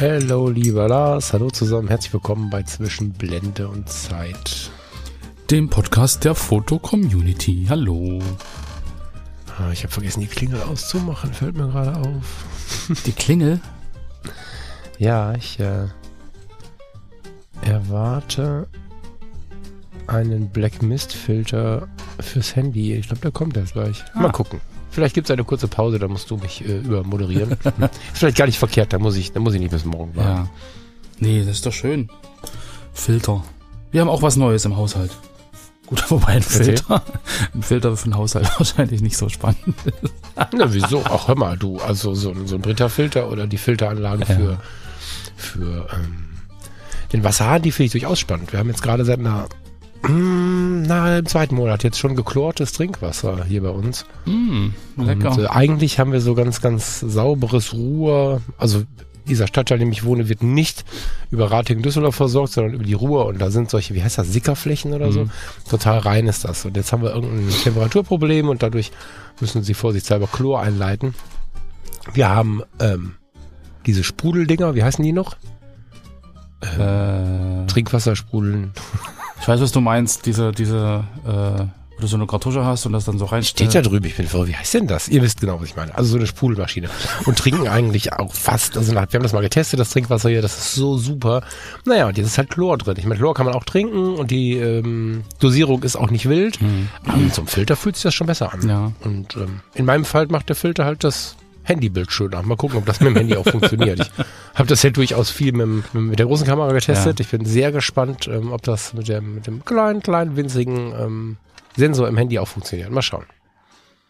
Hallo, lieber Lars. Hallo zusammen. Herzlich willkommen bei Zwischen Blende und Zeit. Dem Podcast der Foto-Community. Hallo. Ah, ich habe vergessen, die Klingel auszumachen. Fällt mir gerade auf. Die Klingel? Ja, ich äh, erwarte einen Black Mist Filter fürs Handy. Ich glaube, der kommt erst gleich. Ah. Mal gucken. Vielleicht gibt es eine kurze Pause, da musst du mich äh, übermoderieren. ist vielleicht gar nicht verkehrt, da muss ich, da muss ich nicht bis morgen warten. Ja. Nee, das ist doch schön. Filter. Wir haben auch was Neues im Haushalt. Gut, wobei ein. Filter, ein Filter für den Haushalt wahrscheinlich nicht so spannend. Na, wieso? Ach, hör mal, du, also so, ein- so ein Britta-Filter oder die Filteranlage Ja. für, für ähm, den Wasserhahn, die finde ich durchaus spannend. Wir haben jetzt gerade seit einer, mm, na, im zweiten Monat jetzt schon geklortes Trinkwasser hier bei uns. Mm, lecker. Und, äh, eigentlich haben wir so ganz, ganz sauberes Ruhr. Also dieser Stadtteil, in dem ich wohne, wird nicht über Ratingen-Düsseldorf versorgt, sondern über die Ruhr. Und da sind solche, wie heißt das, Sickerflächen oder so. Mhm. Total rein ist das. Und jetzt haben wir irgendein Temperaturproblem und dadurch müssen sie vorsichtshalber Chlor einleiten. Wir haben ähm, diese Sprudeldinger, wie heißen die noch? äh, Trinkwassersprudeln. Ich weiß, was du meinst. Diese, diese, äh, wo du so eine Kartusche hast und das dann so rein. Steht da drüben, ich bin verwirrt. Wie heißt denn das? Ihr wisst genau, was ich meine. Also so eine Sprudelmaschine. Und trinken eigentlich auch fast, also wir haben das mal getestet, das Trinkwasser hier, das ist so super. Naja, und jetzt ist halt Chlor drin. Ich meine, Chlor kann man auch trinken und die ähm, Dosierung ist auch nicht wild. Hm. Aber zum Filter fühlt sich das schon besser an. Ja. Und ähm, in meinem Fall macht der Filter halt das Handybild schöner. Mal gucken, ob das mit dem Handy auch funktioniert. Ich habe das ja durchaus viel mit, mit der großen Kamera getestet. Ja. Ich bin sehr gespannt, ähm, ob das mit dem, mit dem kleinen, kleinen, winzigen ähm, Sensor im Handy auch funktioniert. Mal schauen.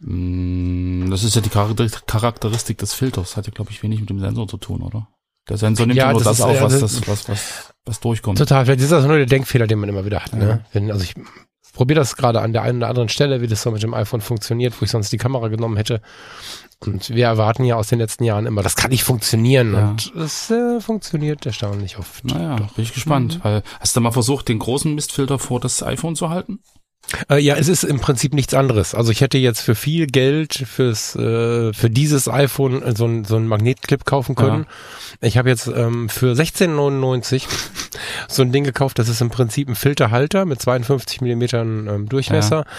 Mm, Das ist ja die Charakter- Charakteristik des Filters. Hat ja, glaube ich, wenig mit dem Sensor zu tun, oder? Der Sensor nimmt Ja, nur das das, auf, was, das- das, was, was, was durchkommt. Total, vielleicht ist das nur der Denkfehler, den man immer wieder hat. Ja. Ne? Wenn, also ich probiere das gerade an der einen oder anderen Stelle, wie das so mit dem iPhone funktioniert, wo ich sonst die Kamera genommen hätte. Und wir erwarten ja aus den letzten Jahren immer, das kann nicht funktionieren. Ja. Und es äh, funktioniert erstaunlich oft. Naja, bin ich gespannt. Mhm. Hast du mal versucht, den großen Mistfilter vor das iPhone zu halten? Äh, ja, es ist im Prinzip nichts anderes. Also ich hätte jetzt für viel Geld fürs äh, für dieses iPhone äh, so ein so ein Magnetclip kaufen können. Ich habe jetzt ähm, für 16,99 so ein Ding gekauft. Das ist im Prinzip ein Filterhalter mit 52 Millimetern ähm, Durchmesser, der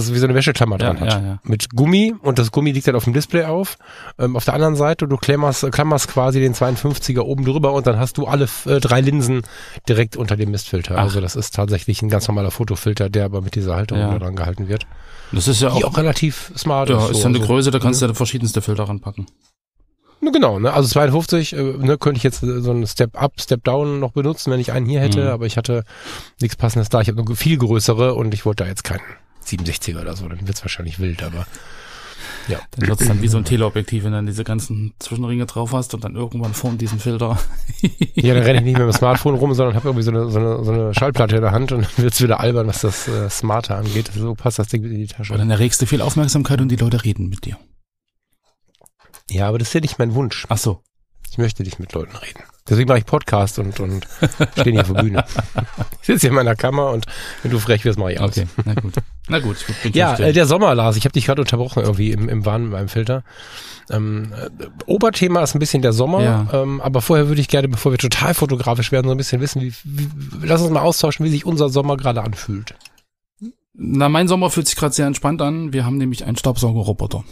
so wie so eine Wäscheklammer Ja, dran hat. ja, ja. Mit Gummi und das Gummi liegt dann auf dem Display auf. Ähm, auf der anderen Seite, du klammerst, klammerst quasi den 52er oben drüber und dann hast du alle äh, drei Linsen direkt unter dem Mistfilter. Ach. Also das ist tatsächlich ein ganz normaler Fotofilter, der aber mit dieser Halterung Ja. dran gehalten wird. Das ist ja Die auch, auch relativ smart ja, ist. ist so. ja eine Also, Größe, da kannst du ja verschiedenste Filter ranpacken. Ne, Genau, ne? Also 52 äh, ne, könnte ich jetzt äh, so einen Step Up, Step Down noch benutzen, wenn ich einen hier hätte, Mhm. aber ich hatte nichts passendes da. Ich habe nur viel größere und ich wollte da jetzt keinen 67er oder so, dann wird's wahrscheinlich wild, aber ja. Dann wird's dann wie so ein Teleobjektiv, wenn du dann diese ganzen Zwischenringe drauf hast und dann irgendwann vorn diesen Filter. Ja, dann renne ich nicht mehr mit dem Smartphone rum, sondern habe irgendwie so eine, so, eine, so eine Schallplatte in der Hand und dann wird's wieder albern, was das äh, Smarter angeht. So passt das Ding in die Tasche. Und dann erregst du viel Aufmerksamkeit und die Leute reden mit dir. Ja, aber das ist ja nicht mein Wunsch. Ach so. Ich möchte nicht mit Leuten reden. Deswegen mache ich Podcast und, und stehe hier auf der Bühne. Ich sitze hier in meiner Kammer und wenn du frech wirst, mache ich aus. Okay, na gut. Na gut, ich bin Ja, äh, der Sommer, Lars, ich habe dich gerade unterbrochen irgendwie im, im Wahn mit meinem Filter. Ähm, äh, Oberthema ist ein bisschen der Sommer, Ja. ähm, aber vorher würde ich gerne, bevor wir total fotografisch werden, so ein bisschen wissen, wie, wie lass uns mal austauschen, wie sich unser Sommer gerade anfühlt. Na, mein Sommer fühlt sich gerade sehr entspannt an. Wir haben nämlich einen Staubsaugerroboter.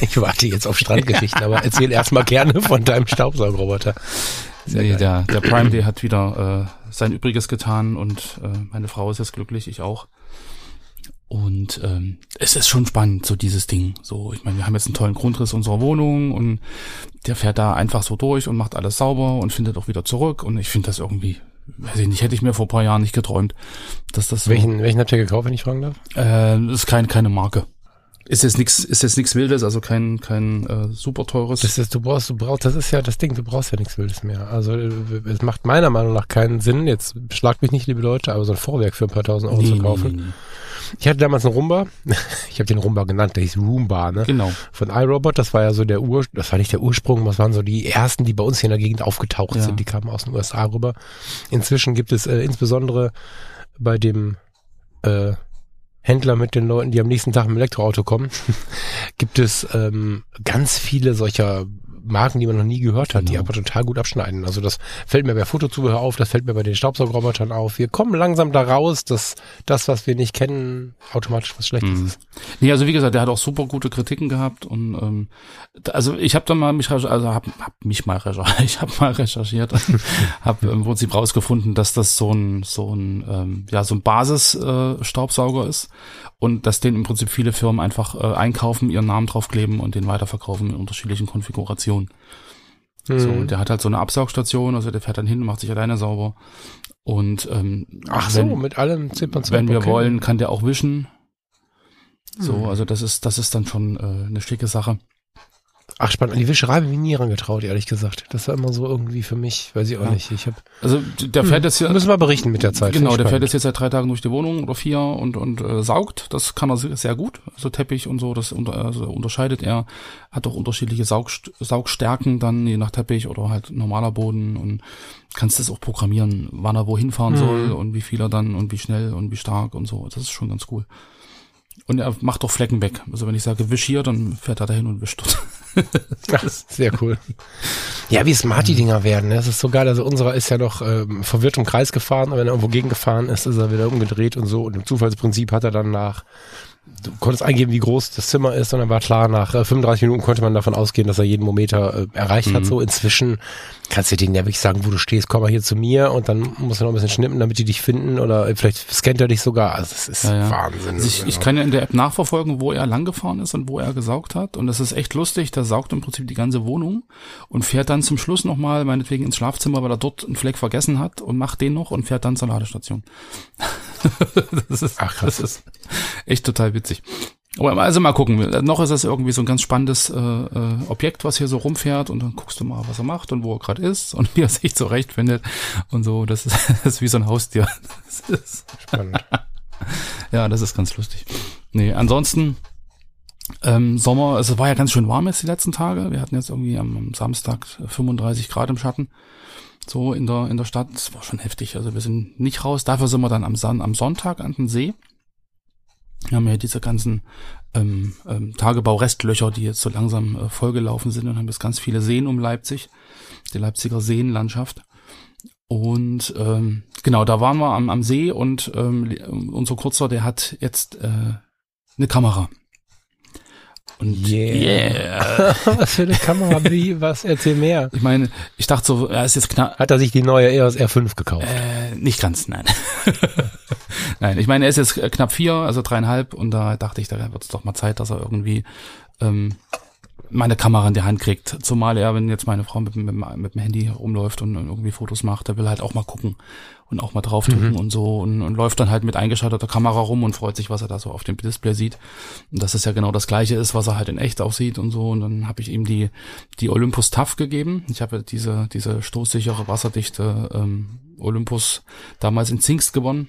Ich warte jetzt auf Strandgeschichten, aber erzähl erstmal gerne von deinem Staubsaugerroboter. Sehr Nee, der, der Prime Day hat wieder äh, sein Übriges getan und äh, meine Frau ist jetzt glücklich, ich auch. Und ähm, es ist schon spannend, so dieses Ding. So, ich meine, wir haben jetzt einen tollen Grundriss unserer Wohnung und der fährt da einfach so durch und macht alles sauber und findet auch wieder zurück. Und ich finde das irgendwie, weiß ich nicht, hätte ich mir vor ein paar Jahren nicht geträumt, dass das so. Welchen, welchen habt ihr gekauft, wenn ich fragen darf? Äh, das ist kein, keine Marke. Ist jetzt nichts, ist jetzt nichts Wildes, also kein kein äh, super teures. Das ist, du brauchst, du brauchst, das ist ja das Ding, du brauchst ja nichts Wildes mehr. Also äh, es macht meiner Meinung nach keinen Sinn, jetzt schlagt mich nicht, liebe Leute, aber so ein Vorwerk für ein paar tausend Euro zu kaufen. Ich hatte damals einen Rumba, ich habe den Rumba genannt, der hieß Roomba, ne? Genau. Von iRobot, das war ja so der Ur, das war nicht der Ursprung, das waren so die ersten, die bei uns hier in der Gegend aufgetaucht Ja. sind, die kamen aus den USA rüber. Inzwischen gibt es äh, insbesondere bei dem äh, Händler mit den Leuten, die am nächsten Tag im Elektroauto kommen, gibt es ähm, ganz viele solcher Marken, die man noch nie gehört hat, die Genau. aber total gut abschneiden. Also das fällt mir bei Fotozubehör auf, das fällt mir bei den Staubsaugerrobotern auf. Wir kommen langsam da raus, dass das, was wir nicht kennen, automatisch was Schlechtes Mhm. ist. Nee, also wie gesagt, der hat auch super gute Kritiken gehabt und ähm, da- also ich habe dann mal mich also hab, hab mich mal recherchiert, ich habe mal recherchiert, habe im Prinzip rausgefunden, dass das so ein so ein ähm, ja so ein Basis äh, Staubsauger ist und dass den im Prinzip viele Firmen einfach äh, einkaufen, ihren Namen draufkleben und den weiterverkaufen in unterschiedlichen Konfigurationen. So, Mhm. und der hat halt so eine Absaugstation, also der fährt dann hin und macht sich alleine sauber. Und ähm, Ach so, wenn, mit allem zippt man wenn wir okay. wollen, kann der auch wischen. So, Hm. also das ist, das ist dann schon äh, eine schicke Sache. Ach spannend, an die Wischerei bin ich nie rangetraut, ehrlich gesagt. Das war immer so irgendwie für mich, weiß ich auch Ja. nicht. Ich hab, Also der fährt jetzt hier, müssen wir berichten mit der Zeit. genau, der fährt jetzt jetzt seit drei Tagen durch die Wohnung oder vier und und äh, saugt. Das kann er se- sehr gut. Also Teppich und so, das unter, also unterscheidet er. Hat auch unterschiedliche Saugst Saugstärken dann je nach Teppich oder halt normaler Boden und kannst das auch programmieren, wann er wohin fahren Mhm. soll und wie viel er dann und wie schnell und wie stark und so. Das ist schon ganz cool. Und er macht auch Flecken weg. Also wenn ich sage, wisch hier, dann fährt er dahin und wischt dort. Ach, sehr cool. Ja, wie smart die Dinger werden. ne? Das ist so geil. Also unserer ist ja noch ähm, verwirrt im Kreis gefahren und wenn er irgendwo gegengefahren ist, ist er wieder umgedreht und so. Und im Zufallsprinzip hat er dann nach, du konntest eingeben, wie groß das Zimmer ist und dann war klar, nach äh, 35 Minuten konnte man davon ausgehen, dass er jeden Mometer äh, erreicht hat. Mhm. So inzwischen kannst du denen ja wirklich sagen, wo du stehst, komm mal hier zu mir und dann musst du noch ein bisschen schnippen, damit die dich finden oder äh, vielleicht scannt er dich sogar. Also das ist Ja, ja. Wahnsinn. Also ich, ich kann ja in der App nachverfolgen, wo er lang gefahren ist und wo er gesaugt hat. Und das ist echt lustig. Der saugt im Prinzip die ganze Wohnung und fährt dann zum Schluss nochmal, meinetwegen ins Schlafzimmer, weil er dort einen Fleck vergessen hat und macht den noch und fährt dann zur Ladestation. das ist, Ach, krass. das ist echt total witzig. Aber also mal gucken. Noch ist das irgendwie so ein ganz spannendes äh, äh, Objekt, was hier so rumfährt und dann guckst du mal, was er macht und wo er gerade ist und wie er sich zurechtfindet und so. Das ist, das ist wie so ein Haustier. Das ist, spannend. ja, das ist ganz lustig. Nee, ansonsten ähm, Sommer, also es war ja ganz schön warm jetzt die letzten Tage. Wir hatten jetzt irgendwie am, am Samstag 35 Grad im Schatten. So in der in der Stadt, das war schon heftig. Also wir sind nicht raus. Dafür sind wir dann am, Son am Sonntag an den See. Wir haben ja diese ganzen ähm, ähm, Tagebaurestlöcher, die jetzt so langsam äh, vollgelaufen sind und haben jetzt ganz viele Seen um Leipzig, die Leipziger Seenlandschaft. Und ähm, genau, da waren wir am, am See und ähm, unser Kurzer, der hat jetzt äh, eine Kamera. Und Yeah. was für eine Kamera, wie, was, erzähl mehr. Ich meine, ich dachte so, er ist jetzt knapp, Hat er sich die neue EOS R5 gekauft? Äh, nicht ganz, nein. nein, ich meine, er ist jetzt knapp vier, also dreieinhalb, und da dachte ich, da wird es doch mal Zeit, dass er irgendwie ähm, meine Kamera in die Hand kriegt. Zumal er, wenn jetzt meine Frau mit, mit, mit dem Handy rumläuft und irgendwie Fotos macht, der will halt auch mal gucken und auch mal draufdrücken Mhm. und so und, und läuft dann halt mit eingeschalteter Kamera rum und freut sich, was er da so auf dem Display sieht. Und dass es ja genau das gleiche ist, was er halt in echt auch sieht und so. Und dann habe ich ihm die, die Olympus TAF gegeben. Ich habe diese, diese stoßsichere, wasserdichte ähm, Olympus damals in Zingst gewonnen.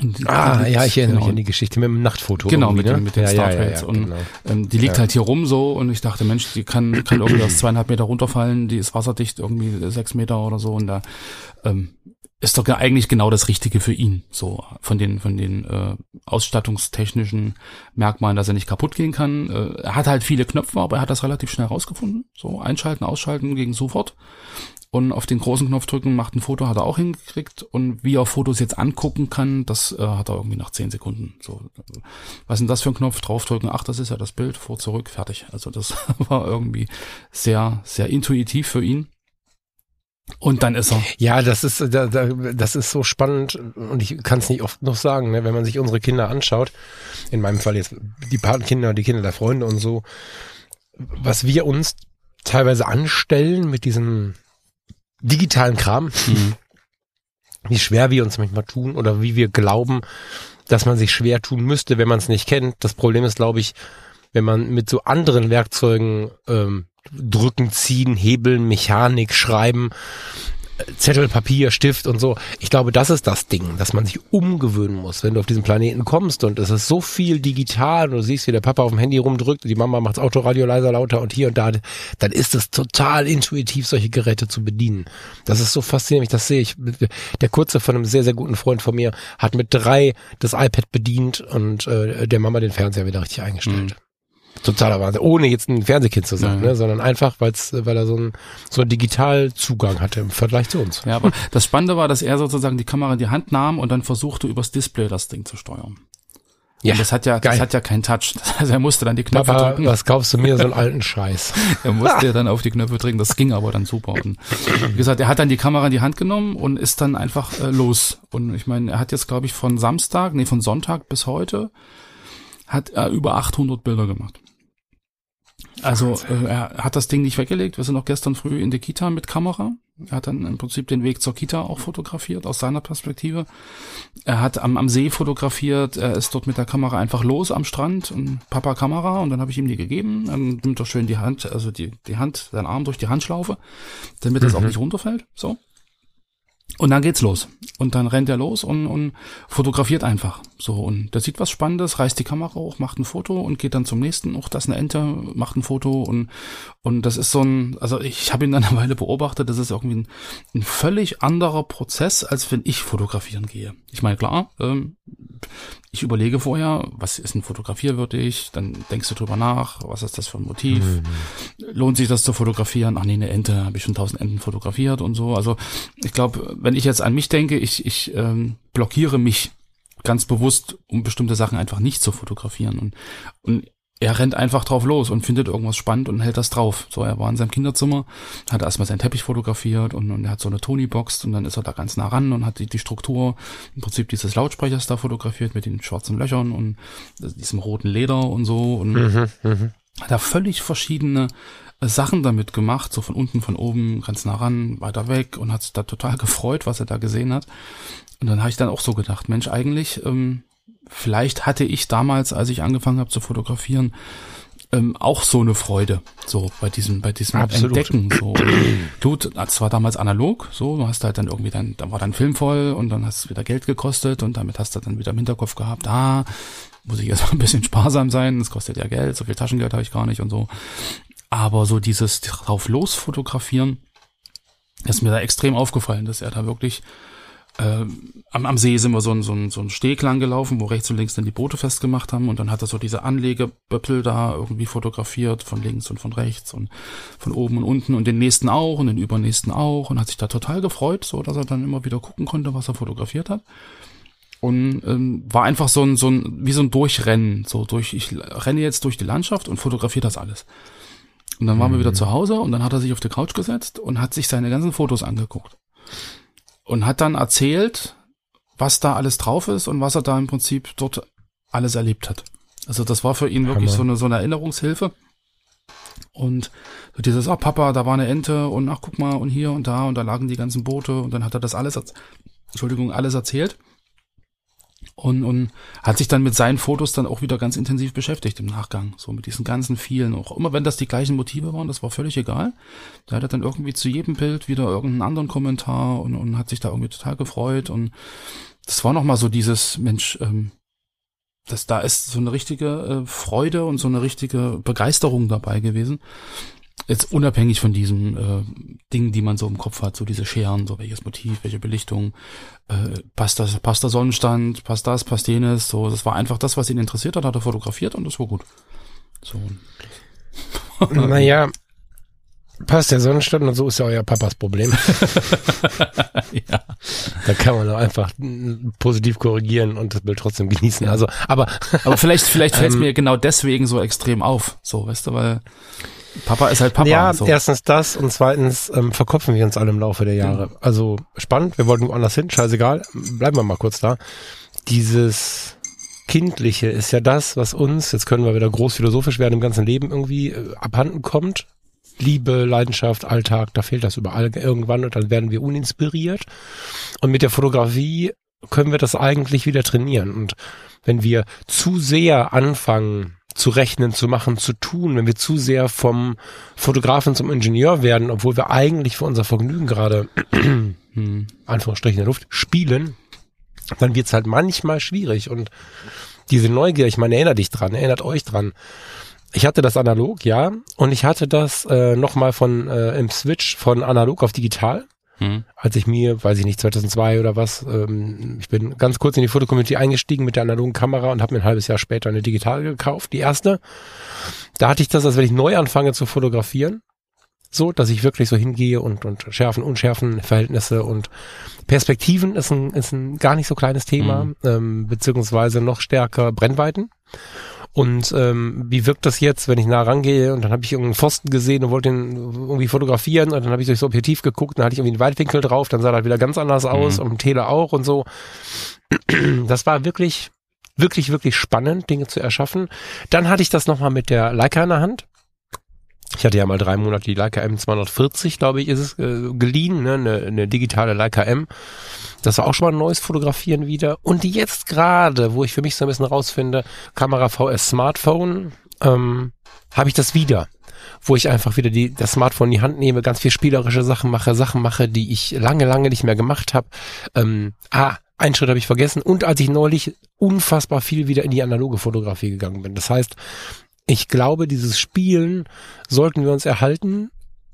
Und Ah, ja, ich erinnere genau. mich an die Geschichte mit dem Nachtfoto. Genau, mit ne? den- mit den ja, Star ja, ja, und- genau. Ähm, die liegt halt hier rum so und ich dachte, Mensch, die kann, kann irgendwie aus zweieinhalb Meter runterfallen, die ist wasserdicht, irgendwie sechs Meter oder so und da ähm, ist doch eigentlich genau das Richtige für ihn, so von den von den äh, ausstattungstechnischen Merkmalen, dass er nicht kaputt gehen kann. Äh, er hat halt viele Knöpfe, aber er hat das relativ schnell rausgefunden. So einschalten, ausschalten gegen sofort. Und auf den großen Knopf drücken, macht ein Foto, hat er auch hingekriegt. Und wie er Fotos jetzt angucken kann, das äh, hat er irgendwie nach zehn Sekunden. So, was ist denn das für ein Knopf? Draufdrücken, ach, das ist ja das Bild, vor, zurück, fertig. Also das war irgendwie sehr, sehr intuitiv für ihn. Und dann ist er. Ja, das ist, da, da, das ist so spannend und ich kann es nicht oft noch sagen, ne, wenn man sich unsere Kinder anschaut, in meinem Fall jetzt die Patenkinder, die Kinder der Freunde und so, was wir uns teilweise anstellen mit diesem digitalen Kram, wie schwer wir uns manchmal tun oder wie wir glauben, dass man sich schwer tun müsste, wenn man es nicht kennt. Das Problem ist, glaube ich, wenn man mit so anderen Werkzeugen ähm, drücken, ziehen, hebeln, Mechanik, schreiben, Zettel, Papier, Stift und so. Ich glaube, das ist das Ding, dass man sich umgewöhnen muss, wenn du auf diesen Planeten kommst und es ist so viel digital und du siehst, wie der Papa auf dem Handy rumdrückt und die Mama macht das Autoradio leiser, lauter und hier und da, dann ist es total intuitiv, solche Geräte zu bedienen. Das ist so faszinierend, ich das sehe. Ich, der Kurze von einem sehr, sehr guten Freund von mir hat mit drei das iPad bedient und äh, der Mama den Fernseher wieder richtig eingestellt. Mhm. Totaler Wahnsinn. Ohne jetzt ein Fernsehkind zu sein, ja. ne? sondern einfach, weil's, weil er so einen, so einen Digitalzugang hatte im Vergleich zu uns. Ja, aber das Spannende war, dass er sozusagen die Kamera in die Hand nahm und dann versuchte, übers Display das Ding zu steuern. Ja, und das hat ja, geil. das hat ja keinen Touch. Also er musste dann die Knöpfe Papa, drücken. was kaufst du mir so einen alten Scheiß? er musste ja dann auf die Knöpfe drücken. Das ging aber dann super. Und wie gesagt, er hat dann die Kamera in die Hand genommen und ist dann einfach äh, los. Und ich meine, er hat jetzt glaube ich von Samstag, nee, von Sonntag bis heute hat er über 800 Bilder gemacht. Also äh, er hat das Ding nicht weggelegt. Wir sind noch gestern früh in der Kita mit Kamera. Er hat dann im Prinzip den Weg zur Kita auch fotografiert aus seiner Perspektive. Er hat am, am See fotografiert. Er ist dort mit der Kamera einfach los am Strand und Papa Kamera und dann habe ich ihm die gegeben. Dann nimmt er schön die Hand, also die die Hand, seinen Arm durch die Handschlaufe, damit mhm. das auch nicht runterfällt. So. Und dann geht's los. Und dann rennt er los und, und fotografiert einfach. So, und der sieht was Spannendes, reißt die Kamera hoch, macht ein Foto und geht dann zum nächsten. Auch das eine Ente, macht ein Foto und, und das ist so ein, also ich habe ihn dann eine Weile beobachtet, das ist irgendwie ein, ein völlig anderer Prozess, als wenn ich fotografieren gehe. Ich meine, klar, ähm, ich überlege vorher, was ist ein fotografierwürdig, dann denkst du drüber nach, was ist das für ein Motiv, mhm. lohnt sich das zu fotografieren? Ach nee, eine Ente, habe ich schon tausend Enten fotografiert und so. Also ich glaube, wenn ich jetzt an mich denke, ich, ich ähm, blockiere mich ganz bewusst, um bestimmte Sachen einfach nicht zu fotografieren. Und, und er rennt einfach drauf los und findet irgendwas spannend und hält das drauf. So, er war in seinem Kinderzimmer, hat erstmal seinen Teppich fotografiert und, und er hat so eine Tony-Box und dann ist er da ganz nah ran und hat die, die Struktur im Prinzip dieses Lautsprechers da fotografiert mit den schwarzen Löchern und diesem roten Leder und so und mhm, mh. hat da völlig verschiedene Sachen damit gemacht, so von unten, von oben, ganz nah ran, weiter weg und hat sich da total gefreut, was er da gesehen hat. Und dann habe ich dann auch so gedacht, Mensch, eigentlich ähm, vielleicht hatte ich damals, als ich angefangen habe zu fotografieren, ähm, auch so eine Freude, so bei diesem, bei diesem Absolut. Entdecken. So. Du, das war damals analog, so, du hast halt dann irgendwie dann, dann war dein Film voll und dann hast du wieder Geld gekostet und damit hast du dann wieder im Hinterkopf gehabt, ah, muss ich jetzt mal ein bisschen sparsam sein, das kostet ja Geld, so viel Taschengeld habe ich gar nicht und so. Aber so dieses drauf los fotografieren, ist mir da extrem aufgefallen, dass er da wirklich äh, am, am See sind wir so ein, so, ein, so ein Steg lang gelaufen, wo rechts und links dann die Boote festgemacht haben und dann hat er so diese Anlegeböppel da irgendwie fotografiert, von links und von rechts und von oben und unten und den nächsten auch und den übernächsten auch und hat sich da total gefreut, so dass er dann immer wieder gucken konnte, was er fotografiert hat. Und ähm, war einfach so ein, so ein, wie so ein Durchrennen, so durch, ich renne jetzt durch die Landschaft und fotografiere das alles. Und dann waren mhm. wir wieder mhm. zu Hause und dann hat er sich auf die Couch gesetzt und hat sich seine ganzen Fotos angeguckt und hat dann erzählt, was da alles drauf ist und was er da im Prinzip dort alles erlebt hat. Also das war für ihn wirklich so eine, so eine Erinnerungshilfe. Und so dieses, ah, oh, Papa, da war eine Ente und ach, guck mal, und hier und da und da lagen die ganzen Boote und dann hat er das alles, Entschuldigung, alles erzählt und, und hat sich dann mit seinen Fotos dann auch wieder ganz intensiv beschäftigt im Nachgang. So mit diesen ganzen vielen, auch immer wenn das die gleichen Motive waren, das war völlig egal. Da hat er dann irgendwie zu jedem Bild wieder irgendeinen anderen Kommentar und, und hat sich da irgendwie total gefreut. Und das war nochmal so dieses, Mensch, ähm, das, da ist so eine richtige äh, Freude und so eine richtige Begeisterung dabei gewesen jetzt unabhängig von diesen äh, Dingen, die man so im Kopf hat, so diese Scheren, so welches Motiv, welche Belichtung, äh, passt das, passt der Sonnenstand, passt das, passt jenes, so, das war einfach das, was ihn interessiert hat, hat er fotografiert und das war gut. So. naja, passt der Sonnenstand und so ist ja euer Papas Problem. ja. Da kann man doch einfach positiv korrigieren und das Bild trotzdem genießen. Also, aber, aber vielleicht, vielleicht fällt es ähm, mir genau deswegen so extrem auf. So, weißt du, weil Papa ist halt Papa. Ja, so. erstens das und zweitens ähm, verkopfen wir uns alle im Laufe der Jahre. Mhm. Also spannend, wir wollten woanders hin, scheißegal, bleiben wir mal kurz da. Dieses Kindliche ist ja das, was uns, jetzt können wir wieder groß philosophisch werden, im ganzen Leben irgendwie äh, abhanden kommt. Liebe, Leidenschaft, Alltag, da fehlt das überall irgendwann und dann werden wir uninspiriert. Und mit der Fotografie können wir das eigentlich wieder trainieren. Und wenn wir zu sehr anfangen, zu rechnen, zu machen, zu tun, wenn wir zu sehr vom Fotografen zum Ingenieur werden, obwohl wir eigentlich für unser Vergnügen gerade, hm. Anführungsstrichen in der Luft, spielen, dann wird's halt manchmal schwierig. Und diese Neugier, ich meine, erinnert dich dran, erinnert euch dran. Ich hatte das analog, ja, und ich hatte das äh, nochmal von äh, im Switch von analog auf digital. Hm. Als ich mir, weiß ich nicht, 2002 oder was, ähm, ich bin ganz kurz in die Fotocommunity eingestiegen mit der analogen Kamera und habe mir ein halbes Jahr später eine digitale gekauft, die erste. Da hatte ich das, als wenn ich neu anfange zu fotografieren. So, dass ich wirklich so hingehe und, und Schärfen, Unschärfen, Verhältnisse und Perspektiven ist ein, ist ein gar nicht so kleines Thema, mhm. ähm, beziehungsweise noch stärker Brennweiten. Und ähm, wie wirkt das jetzt, wenn ich nah rangehe und dann habe ich irgendeinen Pfosten gesehen und wollte ihn irgendwie fotografieren und dann habe ich durchs Objektiv geguckt, dann hatte ich irgendwie einen Weitwinkel drauf, dann sah das wieder ganz anders aus mhm. und Tele auch und so. Das war wirklich, wirklich, wirklich spannend, Dinge zu erschaffen. Dann hatte ich das nochmal mit der Leica in der Hand. Ich hatte ja mal drei Monate die Leica M240, glaube ich, ist es, äh, geliehen, ne? eine, eine digitale Leica M. Das war auch schon mal ein neues Fotografieren wieder. Und jetzt gerade, wo ich für mich so ein bisschen rausfinde, Kamera VS Smartphone, ähm, habe ich das wieder wo ich einfach wieder die, das Smartphone in die Hand nehme, ganz viel spielerische Sachen mache, Sachen mache, die ich lange, lange nicht mehr gemacht habe. Ähm, ah, einen Schritt habe ich vergessen. Und als ich neulich unfassbar viel wieder in die analoge Fotografie gegangen bin. Das heißt, ich glaube, dieses Spielen sollten wir uns erhalten.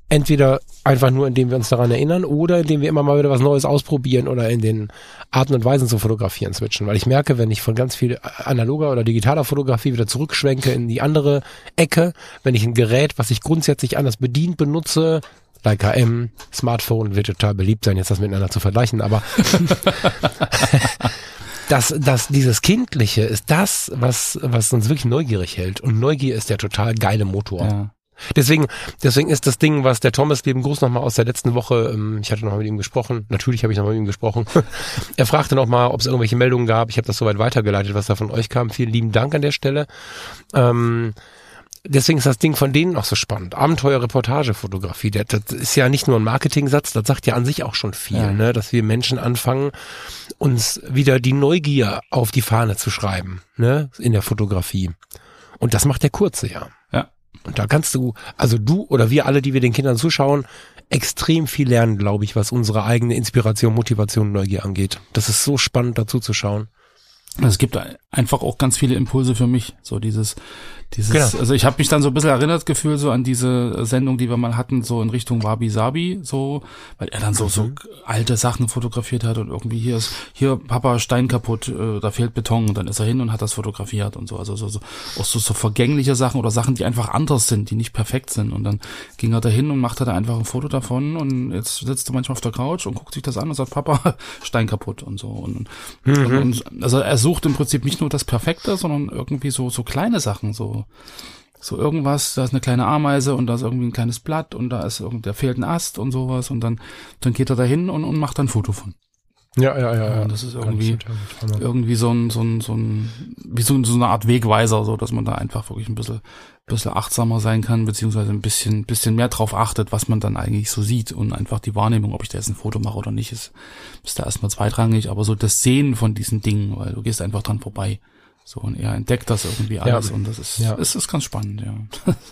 Entweder einfach nur, indem wir uns daran erinnern oder indem wir immer mal wieder was Neues ausprobieren oder in den Arten und Weisen zu fotografieren switchen. Weil ich merke, wenn ich von ganz viel analoger oder digitaler Fotografie wieder zurückschwenke in die andere Ecke, wenn ich ein Gerät, was ich grundsätzlich anders bedient benutze, Leica M, Smartphone wird total beliebt sein, jetzt das miteinander zu vergleichen, aber dass, dass dieses Kindliche ist das, was, was uns wirklich neugierig hält. Und Neugier ist der total geile Motor. Ja. Deswegen, deswegen ist das Ding, was der Thomas Leben Gruß nochmal aus der letzten Woche, ähm, ich hatte nochmal mit ihm gesprochen, natürlich habe ich nochmal mit ihm gesprochen. er fragte nochmal, ob es irgendwelche Meldungen gab. Ich habe das soweit weitergeleitet, was da von euch kam. Vielen lieben Dank an der Stelle. Ähm, deswegen ist das Ding von denen auch so spannend. Abenteuer-Reportage-Fotografie, das, das ist ja nicht nur ein Marketing-Satz, das sagt ja an sich auch schon viel, ja. ne? dass wir Menschen anfangen, uns wieder die Neugier auf die Fahne zu schreiben, ne? in der Fotografie. Und das macht der Kurze ja. Ja. Und da kannst du, also du oder wir alle, die wir den Kindern zuschauen, extrem viel lernen, glaube ich, was unsere eigene Inspiration, Motivation, Neugier angeht. Das ist so spannend dazu zu schauen. Es gibt einfach auch ganz viele Impulse für mich. So dieses, dieses, genau. also ich habe mich dann so ein bisschen erinnert gefühlt so an diese Sendung, die wir mal hatten, so in Richtung Wabi Sabi, so, weil er dann so, mhm. so alte Sachen fotografiert hat und irgendwie hier ist, hier Papa Stein kaputt, äh, da fehlt Beton und dann ist er hin und hat das fotografiert und so, also so, so auch so, so vergängliche Sachen oder Sachen, die einfach anders sind, die nicht perfekt sind und dann ging er da hin und machte da einfach ein Foto davon und jetzt sitzt er manchmal auf der Couch und guckt sich das an und sagt, Papa Stein kaputt und so und, mhm. und, und also er sucht im Prinzip nicht nur das Perfekte, sondern irgendwie so, so kleine Sachen, so so, irgendwas, da ist eine kleine Ameise und da ist irgendwie ein kleines Blatt und da ist irgendwie, da fehlt ein Ast und sowas und dann, dann geht er da hin und, und macht dann ein Foto von. Ja, ja, ja. ja. Und das ist irgendwie, irgendwie so ein, so ein, so ein, wie so, so eine Art Wegweiser, so, dass man da einfach wirklich ein bisschen, bisschen achtsamer sein kann, beziehungsweise ein bisschen, bisschen mehr drauf achtet, was man dann eigentlich so sieht und einfach die Wahrnehmung, ob ich da jetzt ein Foto mache oder nicht, ist, ist da erstmal zweitrangig, aber so das Sehen von diesen Dingen, weil du gehst einfach dran vorbei. So, und er entdeckt das irgendwie alles ja. und das ist, ja. es ist ganz spannend, ja.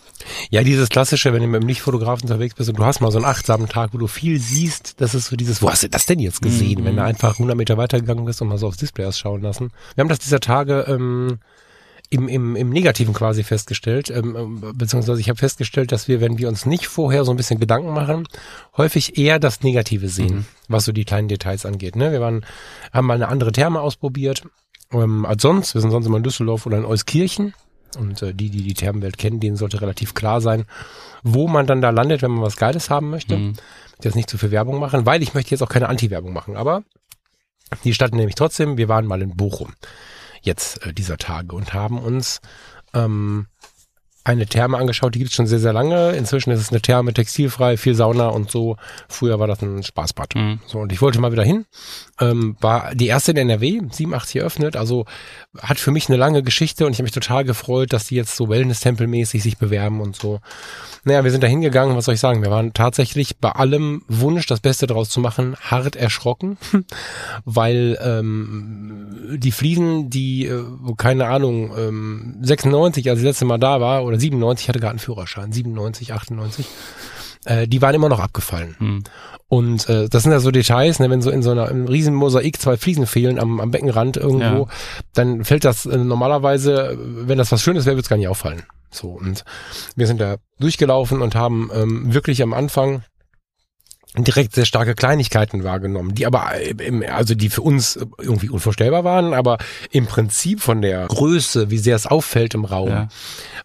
Ja, dieses klassische, wenn du mit dem Lichtfotografen unterwegs bist und du hast mal so einen achtsamen Tag, wo du viel siehst, das ist so dieses, wo hast du das denn jetzt gesehen, mhm. wenn du einfach 100 Meter weitergegangen bist und mal so aufs Display hast schauen lassen. Wir haben das dieser Tage ähm, im, im, im Negativen quasi festgestellt, ähm, ähm, beziehungsweise ich habe festgestellt, dass wir, wenn wir uns nicht vorher so ein bisschen Gedanken machen, häufig eher das Negative sehen, mhm. was so die kleinen Details angeht. Ne? Wir waren, haben mal eine andere Therme ausprobiert ähm, als sonst. Wir sind sonst immer in Düsseldorf oder in Euskirchen. Und äh, die, die die Thermenwelt kennen, denen sollte relativ klar sein, wo man dann da landet, wenn man was Geiles haben möchte. Mhm. Jetzt nicht zu viel Werbung machen, weil ich möchte jetzt auch keine Anti-Werbung machen. Aber die Stadt nämlich trotzdem, wir waren mal in Bochum jetzt äh, dieser Tage und haben uns ähm, eine Therme angeschaut, die gibt es schon sehr, sehr lange. Inzwischen ist es eine Therme, textilfrei, viel Sauna und so. Früher war das ein Spaßbad. Mhm. So, und ich wollte mal wieder hin. Ähm, war die erste in NRW, 87 eröffnet, also hat für mich eine lange Geschichte und ich habe mich total gefreut, dass die jetzt so Wellness-Tempel-mäßig sich bewerben und so. Naja, wir sind da hingegangen, was soll ich sagen? Wir waren tatsächlich bei allem Wunsch, das Beste daraus zu machen, hart erschrocken, weil ähm, die Fliesen, die, äh, keine Ahnung, ähm, 96, als ich das letzte Mal da war, oder 97, hatte gerade einen Führerschein, 97, 98, äh, die waren immer noch abgefallen. Hm. Und äh, das sind ja so Details, ne, wenn so in so einer im riesen Mosaik zwei Fliesen fehlen am, am Beckenrand irgendwo, ja. dann fällt das äh, normalerweise, wenn das was Schönes wäre, wird es gar nicht auffallen. So, und wir sind da durchgelaufen und haben ähm, wirklich am Anfang direkt sehr starke Kleinigkeiten wahrgenommen, die aber im, also die für uns irgendwie unvorstellbar waren, aber im Prinzip von der Größe, wie sehr es auffällt im Raum, ja.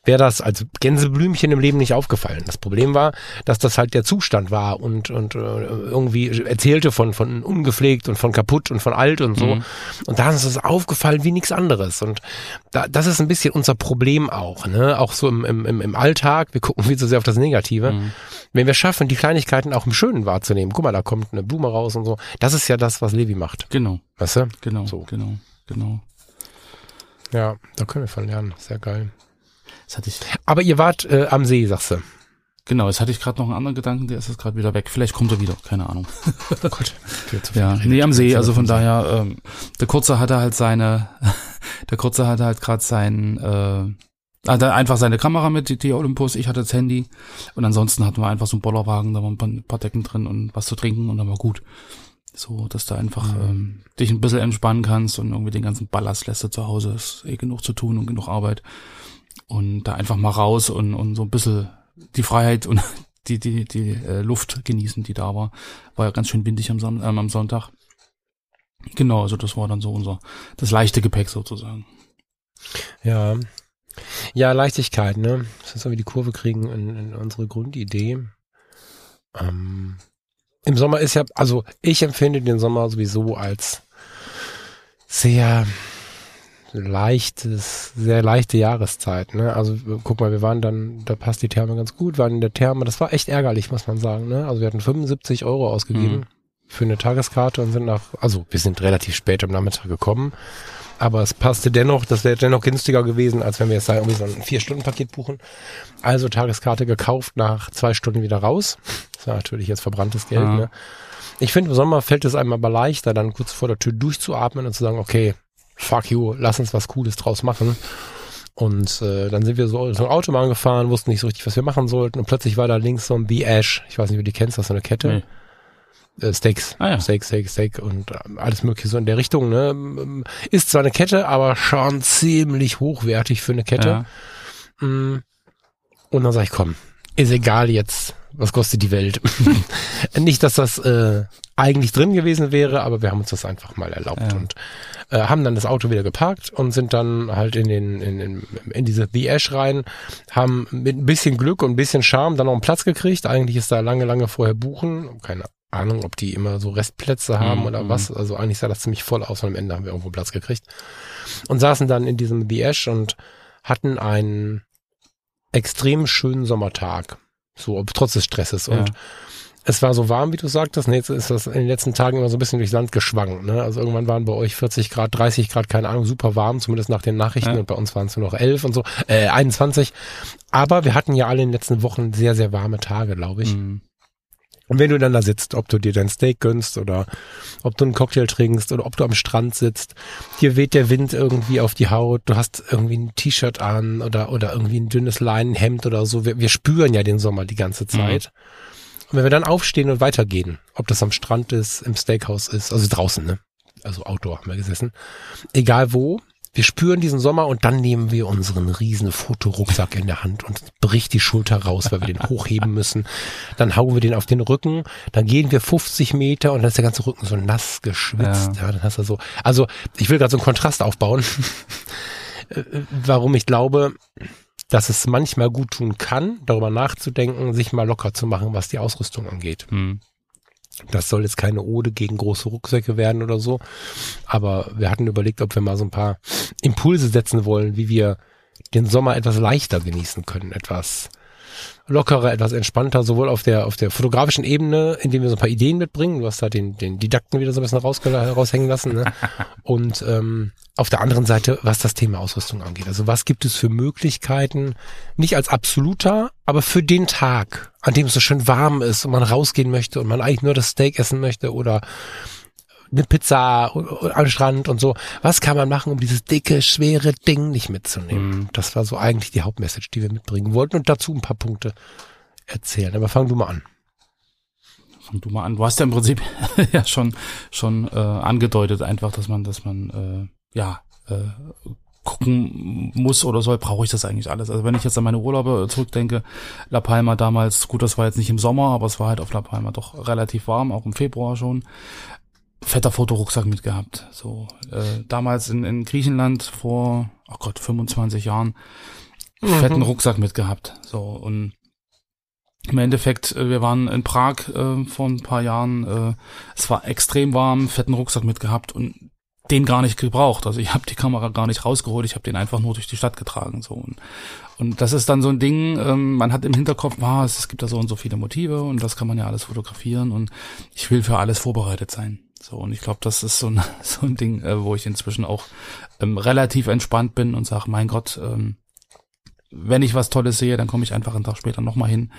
wäre das als Gänseblümchen im Leben nicht aufgefallen. Das Problem war, dass das halt der Zustand war und und äh, irgendwie erzählte von von ungepflegt und von kaputt und von alt und so. Mhm. Und da ist es aufgefallen wie nichts anderes. Und da, das ist ein bisschen unser Problem auch, ne? Auch so im, im, im Alltag. Wir gucken viel zu sehr auf das Negative. Mhm. Wenn wir schaffen, die Kleinigkeiten auch im Schönen wahrzunehmen. Guck mal, da kommt eine Blume raus und so. Das ist ja das, was Levi macht. Genau. Weißt du? Genau. So. Genau. Genau. Ja, da können wir von lernen. Sehr geil. Das hatte ich. Aber ihr wart äh, am See, sagst du. Genau, jetzt hatte ich gerade noch einen anderen Gedanken, der ist jetzt gerade wieder weg. Vielleicht kommt er wieder, keine Ahnung. Oh Gott. ja, nee, am See, also von daher, ähm, der Kurze hatte halt seine, der Kurze hatte halt gerade sein, äh, hatte einfach seine Kamera mit, die, die Olympus, ich hatte das Handy. Und ansonsten hatten wir einfach so einen Bollerwagen, da waren ein paar Decken drin und was zu trinken und dann war gut. So, dass du einfach mhm. ähm, dich ein bisschen entspannen kannst und irgendwie den ganzen Ballast lässt du zu Hause. Ist eh genug zu tun und genug Arbeit. Und da einfach mal raus und, und so ein bisschen die Freiheit und die, die, die äh, Luft genießen, die da war. War ja ganz schön windig am, Sam ähm, am Sonntag. Genau, also das war dann so unser, das leichte Gepäck sozusagen. Ja, ja, Leichtigkeit, ne? Das ist so wie die Kurve kriegen in, in unsere Grundidee. Ähm, Im Sommer ist ja, also ich empfinde den Sommer sowieso als sehr leichtes, sehr leichte Jahreszeit, ne? Also guck mal, wir waren dann, da passt die Therme ganz gut, waren in der Therme, das war echt ärgerlich, muss man sagen, ne? Also wir hatten 75 Euro ausgegeben mhm. für eine Tageskarte und sind nach, also wir sind relativ spät am Nachmittag gekommen aber es passte dennoch, das wäre dennoch günstiger gewesen, als wenn wir jetzt da irgendwie so ein Vier-Stunden-Paket buchen. Also Tageskarte gekauft, nach zwei Stunden wieder raus. Das war natürlich jetzt verbranntes Geld. Ja. Ne? Ich finde, im Sommer fällt es einem aber leichter, dann kurz vor der Tür durchzuatmen und zu sagen, okay, fuck you, lass uns was Cooles draus machen. Und äh, dann sind wir so, so ein Autobahn gefahren, wussten nicht so richtig, was wir machen sollten. Und plötzlich war da links so ein B-Ash. Ich weiß nicht, wie du die kennst, das ist so eine Kette. Nee äh, Steaks, ah, ja. Steak, Steak, Steak und äh, alles mögliche so in der Richtung. Ne? Ist zwar eine Kette, aber schon ziemlich hochwertig für eine Kette. Ja. Mm. Und dann sag ich, komm, ist egal jetzt, was kostet die Welt. Nicht, dass das äh, eigentlich drin gewesen wäre, aber wir haben uns das einfach mal erlaubt ja. und äh, haben dann das Auto wieder geparkt und sind dann halt in den in, in, in diese The Ash rein, haben mit ein bisschen Glück und ein bisschen Charme dann noch einen Platz gekriegt. Eigentlich ist da lange, lange vorher buchen, keine Ahnung, ob die immer so Restplätze haben mhm. oder was. Also eigentlich sah das ziemlich voll aus und am Ende haben wir irgendwo Platz gekriegt. Und saßen dann in diesem The Ash und hatten einen extrem schönen Sommertag. So, trotz des Stresses. Ja. Und es war so warm, wie du sagtest. Nee, jetzt ist das in den letzten Tagen immer so ein bisschen durchs Land geschwankt. Ne? Also irgendwann waren bei euch 40 Grad, 30 Grad, keine Ahnung, super warm, zumindest nach den Nachrichten. Ja. Und bei uns waren es nur noch 11 und so, äh, 21. Aber wir hatten ja alle in den letzten Wochen sehr, sehr warme Tage, glaube ich. Mhm. Und wenn du dann da sitzt, ob du dir dein Steak gönnst oder ob du einen Cocktail trinkst oder ob du am Strand sitzt, dir weht der Wind irgendwie auf die Haut, du hast irgendwie ein T-Shirt an oder, oder irgendwie ein dünnes Leinenhemd oder so. Wir, wir spüren ja den Sommer die ganze mhm. Zeit. Mhm. Und wenn wir dann aufstehen und weitergehen, ob das am Strand ist, im Steakhouse ist, also draußen, ne? Also Outdoor haben wir gesessen. Egal wo, wir spüren diesen Sommer und dann nehmen wir unseren riesen Fotorucksack in der Hand und bricht die Schulter raus, weil wir den hochheben müssen. Dann hauen wir den auf den Rücken, dann gehen wir 50 Meter und dann ist der ganze Rücken so nass geschwitzt. Ja, ja dann hast du so. Also ich will gerade so einen Kontrast aufbauen, warum ich glaube, dass es manchmal gut tun kann, darüber nachzudenken, sich mal locker zu machen, was die Ausrüstung angeht. Hm. Das soll jetzt keine Ode gegen große Rucksäcke werden oder so. Aber wir hatten überlegt, ob wir mal so ein paar Impulse setzen wollen, wie wir den Sommer etwas leichter genießen können, etwas lockerer, etwas entspannter, sowohl auf der, auf der fotografischen Ebene, indem wir so ein paar Ideen mitbringen. Du hast da den, den Didakten wieder so ein bisschen raushängen lassen. Ne? Und ähm, auf der anderen Seite, was das Thema Ausrüstung angeht. Also was gibt es für Möglichkeiten, nicht als absoluter, aber für den Tag, an dem es so schön warm ist und man rausgehen möchte und man eigentlich nur das Steak essen möchte oder eine Pizza am Strand und so. Was kann man machen, um dieses dicke, schwere Ding nicht mitzunehmen? Mhm. Das war so eigentlich die Hauptmessage, die wir mitbringen wollten und dazu ein paar Punkte erzählen. Aber fang du mal an. Fang du mal an. Du hast ja im Prinzip ja schon schon äh, angedeutet einfach, dass man, dass man äh, ja äh, gucken muss oder soll, brauche ich das eigentlich alles. Also wenn ich jetzt an meine Urlaube zurückdenke, La Palma damals, gut, das war jetzt nicht im Sommer, aber es war halt auf La Palma doch relativ warm, auch im Februar schon fetter Fotorucksack mitgehabt. So äh, damals in, in Griechenland vor, oh Gott, 25 Jahren mhm. fetten Rucksack mitgehabt. So und im Endeffekt, äh, wir waren in Prag äh, vor ein paar Jahren. Äh, es war extrem warm, fetten Rucksack mitgehabt und den gar nicht gebraucht. Also ich habe die Kamera gar nicht rausgeholt, ich habe den einfach nur durch die Stadt getragen. So und, und das ist dann so ein Ding. Ähm, man hat im Hinterkopf, ah, es gibt da so und so viele Motive und das kann man ja alles fotografieren und ich will für alles vorbereitet sein. So, und ich glaube, das ist so ein, so ein Ding, äh, wo ich inzwischen auch ähm, relativ entspannt bin und sage, mein Gott, ähm, wenn ich was Tolles sehe, dann komme ich einfach einen Tag später nochmal hin,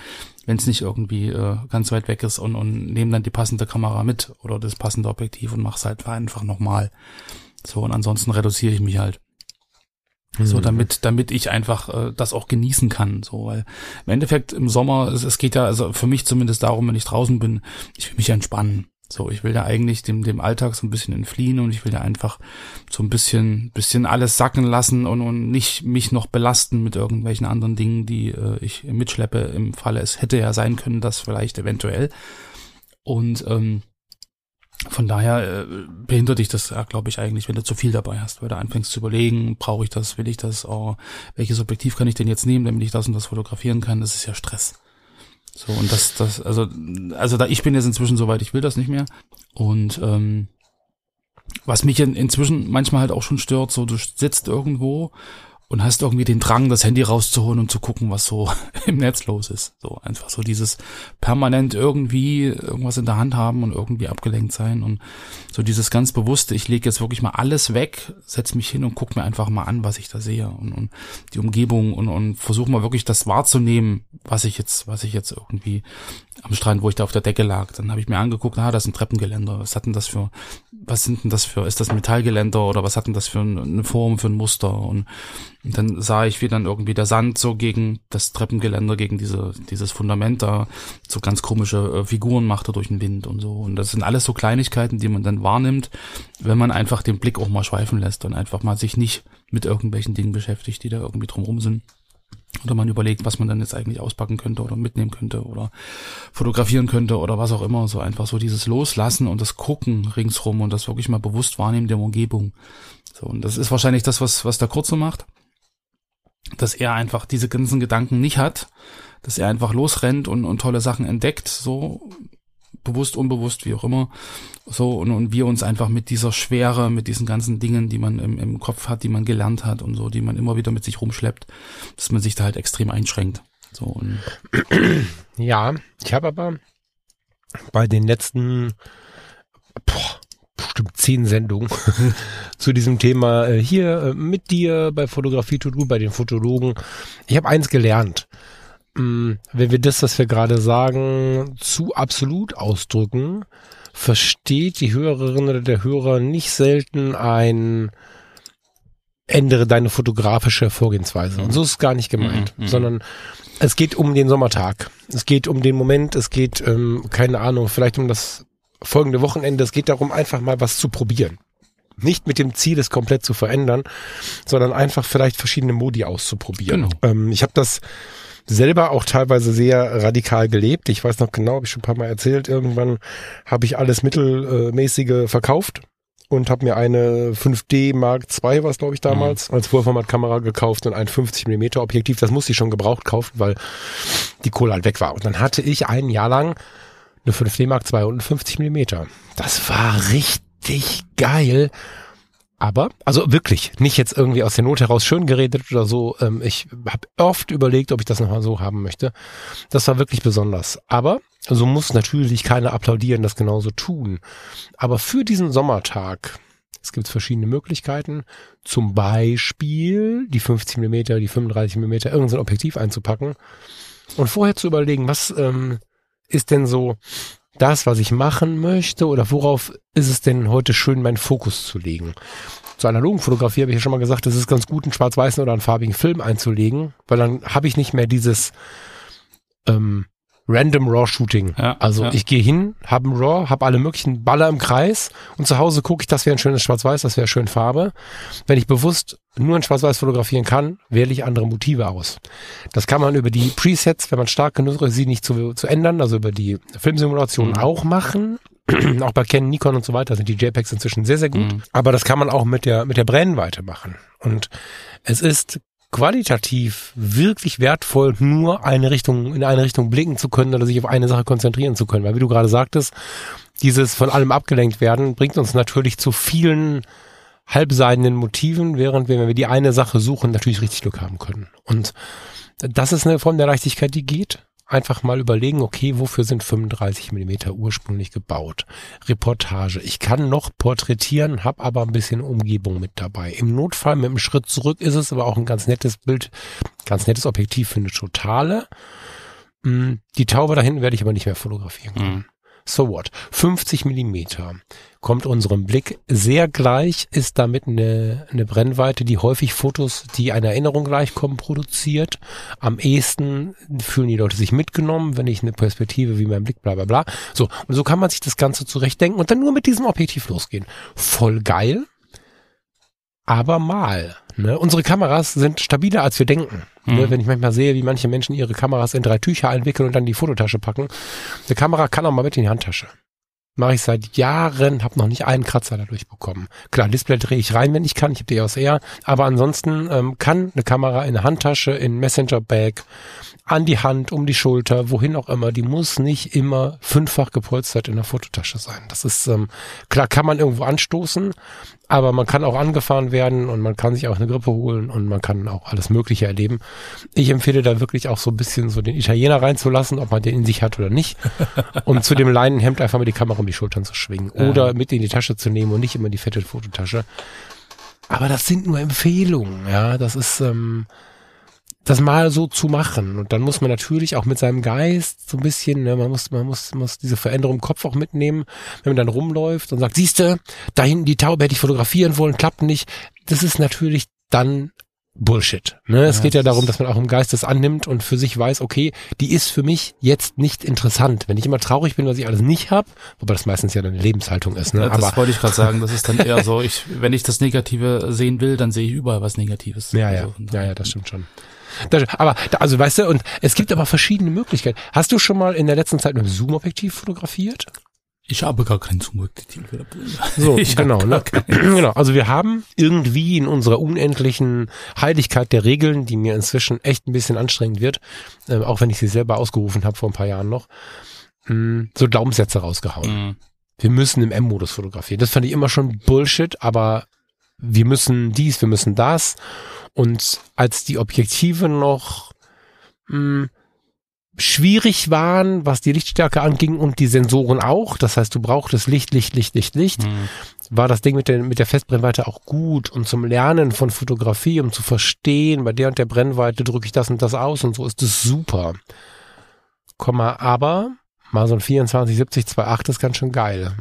wenn es nicht irgendwie äh, ganz weit weg ist und, und nehme dann die passende Kamera mit oder das passende Objektiv und mach's halt einfach nochmal. So, und ansonsten reduziere ich mich halt. So, mhm. damit, damit ich einfach äh, das auch genießen kann. So, weil im Endeffekt im Sommer, es, es geht ja, also für mich zumindest darum, wenn ich draußen bin, ich will mich entspannen. So, ich will da eigentlich dem, dem Alltag so ein bisschen entfliehen und ich will da einfach so ein bisschen, bisschen alles sacken lassen und, und nicht mich noch belasten mit irgendwelchen anderen Dingen, die äh, ich mitschleppe im Falle. Es hätte ja sein können, dass vielleicht eventuell. Und ähm, von daher äh, behindert dich das, ja, glaube ich, eigentlich, wenn du zu viel dabei hast, weil du anfängst zu überlegen, brauche ich das, will ich das, oh, welches Objektiv kann ich denn jetzt nehmen, damit ich das und das fotografieren kann, das ist ja Stress. So, und das, das, also, also da ich bin jetzt inzwischen soweit, ich will das nicht mehr. Und ähm, was mich in, inzwischen manchmal halt auch schon stört, so du sitzt irgendwo und hast irgendwie den Drang, das Handy rauszuholen und zu gucken, was so im Netz los ist. So einfach so dieses permanent irgendwie irgendwas in der Hand haben und irgendwie abgelenkt sein und so dieses ganz bewusste, ich lege jetzt wirklich mal alles weg, setz mich hin und guck mir einfach mal an, was ich da sehe und, und die Umgebung und, und versuche mal wirklich das wahrzunehmen, was ich jetzt, was ich jetzt irgendwie am Strand, wo ich da auf der Decke lag. Dann habe ich mir angeguckt, ah, das ist ein Treppengeländer. Was hat denn das für, was sind denn das für, ist das Metallgeländer oder was hat denn das für eine Form, für ein Muster? Und, und dann sah ich, wie dann irgendwie der Sand so gegen das Treppengeländer, gegen diese, dieses Fundament da so ganz komische äh, Figuren machte durch den Wind und so. Und das sind alles so Kleinigkeiten, die man dann wahrnimmt, wenn man einfach den Blick auch mal schweifen lässt und einfach mal sich nicht mit irgendwelchen Dingen beschäftigt, die da irgendwie drumherum sind. Oder man überlegt, was man dann jetzt eigentlich auspacken könnte oder mitnehmen könnte oder fotografieren könnte oder was auch immer. So einfach so dieses Loslassen und das Gucken ringsrum und das wirklich mal bewusst wahrnehmen der Umgebung. So, und das ist wahrscheinlich das, was, was der Kurze macht. Dass er einfach diese ganzen Gedanken nicht hat, dass er einfach losrennt und, und tolle Sachen entdeckt, so bewusst, unbewusst, wie auch immer. So, und, und wir uns einfach mit dieser Schwere, mit diesen ganzen Dingen, die man im, im Kopf hat, die man gelernt hat und so, die man immer wieder mit sich rumschleppt, dass man sich da halt extrem einschränkt. So, und ja, ich habe aber bei den letzten boah, bestimmt zehn Sendungen zu diesem Thema äh, hier äh, mit dir bei Fotografie to do, bei den Fotologen. Ich habe eins gelernt. Mm, wenn wir das, was wir gerade sagen, zu absolut ausdrücken, versteht die Hörerin oder der Hörer nicht selten ein ändere deine fotografische Vorgehensweise. Und so ist es gar nicht gemeint, mhm, mhm. sondern es geht um den Sommertag. Es geht um den Moment, es geht, ähm, keine Ahnung, vielleicht um das folgende Wochenende. Es geht darum, einfach mal was zu probieren. Nicht mit dem Ziel, es komplett zu verändern, sondern einfach vielleicht verschiedene Modi auszuprobieren. Genau. Ähm, ich habe das selber auch teilweise sehr radikal gelebt. Ich weiß noch genau, habe ich schon ein paar Mal erzählt, irgendwann habe ich alles mittelmäßige verkauft und habe mir eine 5D Mark II, was glaube ich damals, mhm. als Vollformatkamera gekauft und ein 50 mm Objektiv. Das musste ich schon gebraucht kaufen, weil die Kohle halt weg war. Und dann hatte ich ein Jahr lang eine 5D Mark II und ein 50 mm. Das war richtig geil Aber, also wirklich, nicht jetzt irgendwie aus der Not heraus schön geredet oder so. Ähm, ich habe oft überlegt, ob ich das nochmal so haben möchte. Das war wirklich besonders. Aber so muss natürlich keiner applaudieren, das genauso tun. Aber für diesen Sommertag, es gibt verschiedene Möglichkeiten, zum Beispiel die 50 Millimeter, die 35 Millimeter, irgendein Objektiv einzupacken und vorher zu überlegen, was ähm, ist denn so das, was ich machen möchte oder worauf ist es denn heute schön, meinen Fokus zu legen? Zur analogen Fotografie habe ich ja schon mal gesagt, es ist ganz gut, einen schwarz-weißen oder einen farbigen Film einzulegen, weil dann habe ich nicht mehr dieses ähm, Random Raw Shooting. Ja, also ja. ich gehe hin, habe ein Raw, habe alle möglichen Baller im Kreis und zu Hause gucke ich, das wäre ein schönes Schwarz-Weiß, das wäre schön Farbe. Wenn ich bewusst nur in Schwarz-Weiß fotografieren kann, wähle ich andere Motive aus. Das kann man über die Presets, wenn man stark genug ist, sie nicht zu, zu ändern, also über die Filmsimulation mhm. auch machen. auch bei Canon, Nikon und so weiter sind die JPEGs inzwischen sehr, sehr gut. Mhm. Aber das kann man auch mit der, mit der Brennweite machen. Und es ist qualitativ wirklich wertvoll, nur eine Richtung, in eine Richtung blicken zu können oder sich auf eine Sache konzentrieren zu können. Weil wie du gerade sagtest, dieses von allem abgelenkt werden bringt uns natürlich zu vielen halbseidenen Motiven, während wir, wenn wir die eine Sache suchen, natürlich richtig Glück haben können. Und das ist eine Form der Leichtigkeit, die geht einfach mal überlegen, okay, wofür sind 35 Millimeter ursprünglich gebaut? Reportage. Ich kann noch porträtieren, habe aber ein bisschen Umgebung mit dabei. Im Notfall mit einem Schritt zurück ist es aber auch ein ganz nettes Bild, ganz nettes Objektiv für eine totale. Hm, die Taube da hinten werde ich aber nicht mehr fotografieren können. Mhm. So what? 50 Millimeter kommt unserem Blick sehr gleich, ist damit eine, eine Brennweite, die häufig Fotos, die eine Erinnerung gleichkommen, produziert. Am ehesten fühlen die Leute sich mitgenommen, wenn ich eine Perspektive wie mein Blick, bla bla bla. So, und so kann man sich das Ganze zurechtdenken und dann nur mit diesem Objektiv losgehen. Voll geil, aber mal. Ne? Unsere Kameras sind stabiler, als wir denken. Ne? Mhm. Ne? Wenn ich manchmal sehe, wie manche Menschen ihre Kameras in drei Tücher einwickeln und dann die Fototasche packen. Eine Kamera kann auch mal mit in die Handtasche. Mache ich seit Jahren, habe noch nicht einen Kratzer dadurch bekommen. Klar, Display drehe ich rein, wenn ich kann. Ich habe die EOS R. Aber ansonsten ähm, kann eine Kamera in eine Handtasche, in Messenger-Bag, an die Hand, um die Schulter, wohin auch immer. Die muss nicht immer fünffach gepolstert in der Fototasche sein. Das ist ähm, klar, kann man irgendwo anstoßen, aber man kann auch angefahren werden und man kann sich auch eine Grippe holen und man kann auch alles Mögliche erleben. Ich empfehle da wirklich auch so ein bisschen so den Italiener reinzulassen, ob man den in sich hat oder nicht. und zu dem Leinenhemd einfach mal die Kamera um die Schultern zu schwingen oder mit in die Tasche zu nehmen und nicht immer die fette Fototasche. Aber das sind nur Empfehlungen, ja. Das ist ähm, das mal so zu machen. Und dann muss man natürlich auch mit seinem Geist so ein bisschen, ne, man muss, man muss, muss diese Veränderung im Kopf auch mitnehmen, wenn man dann rumläuft und sagt, siehste, da hinten die Taube hätte ich fotografieren wollen, klappt nicht. Das ist natürlich dann Bullshit. Ne? Ja, es geht ja darum, dass man auch im Geist das annimmt und für sich weiß, okay, die ist für mich jetzt nicht interessant. Wenn ich immer traurig bin, was ich alles nicht habe, wobei das meistens ja eine Lebenshaltung ist. Ne? Ja, das Aber, wollte ich gerade sagen. Das ist dann eher so, ich, wenn ich das Negative sehen will, dann sehe ich überall was Negatives. Ja, ja, also, ja, ja, das stimmt schon. Aber, also weißt du, und es gibt aber verschiedene Möglichkeiten. Hast du schon mal in der letzten Zeit mit einem Zoom-Objektiv fotografiert? Ich habe gar kein Zoom-Objektiv. So, ich genau, ne? genau. Also wir haben irgendwie in unserer unendlichen Heiligkeit der Regeln, die mir inzwischen echt ein bisschen anstrengend wird, äh, auch wenn ich sie selber ausgerufen habe vor ein paar Jahren noch, mh, hm, so Glaubenssätze rausgehauen. Mhm. Wir müssen im M-Modus fotografieren. Das fand ich immer schon Bullshit, aber wir müssen dies, wir müssen das. Und als die Objektive noch mh, hm, schwierig waren, was die Lichtstärke anging und die Sensoren auch, das heißt, du brauchtest Licht, Licht, Licht, Licht, Licht, mhm. war das Ding mit der, mit der Festbrennweite auch gut und zum Lernen von Fotografie, um zu verstehen, bei der und der Brennweite drücke ich das und das aus und so ist es super. Komma, aber mal so ein 2470 2.8 ist ganz schön geil.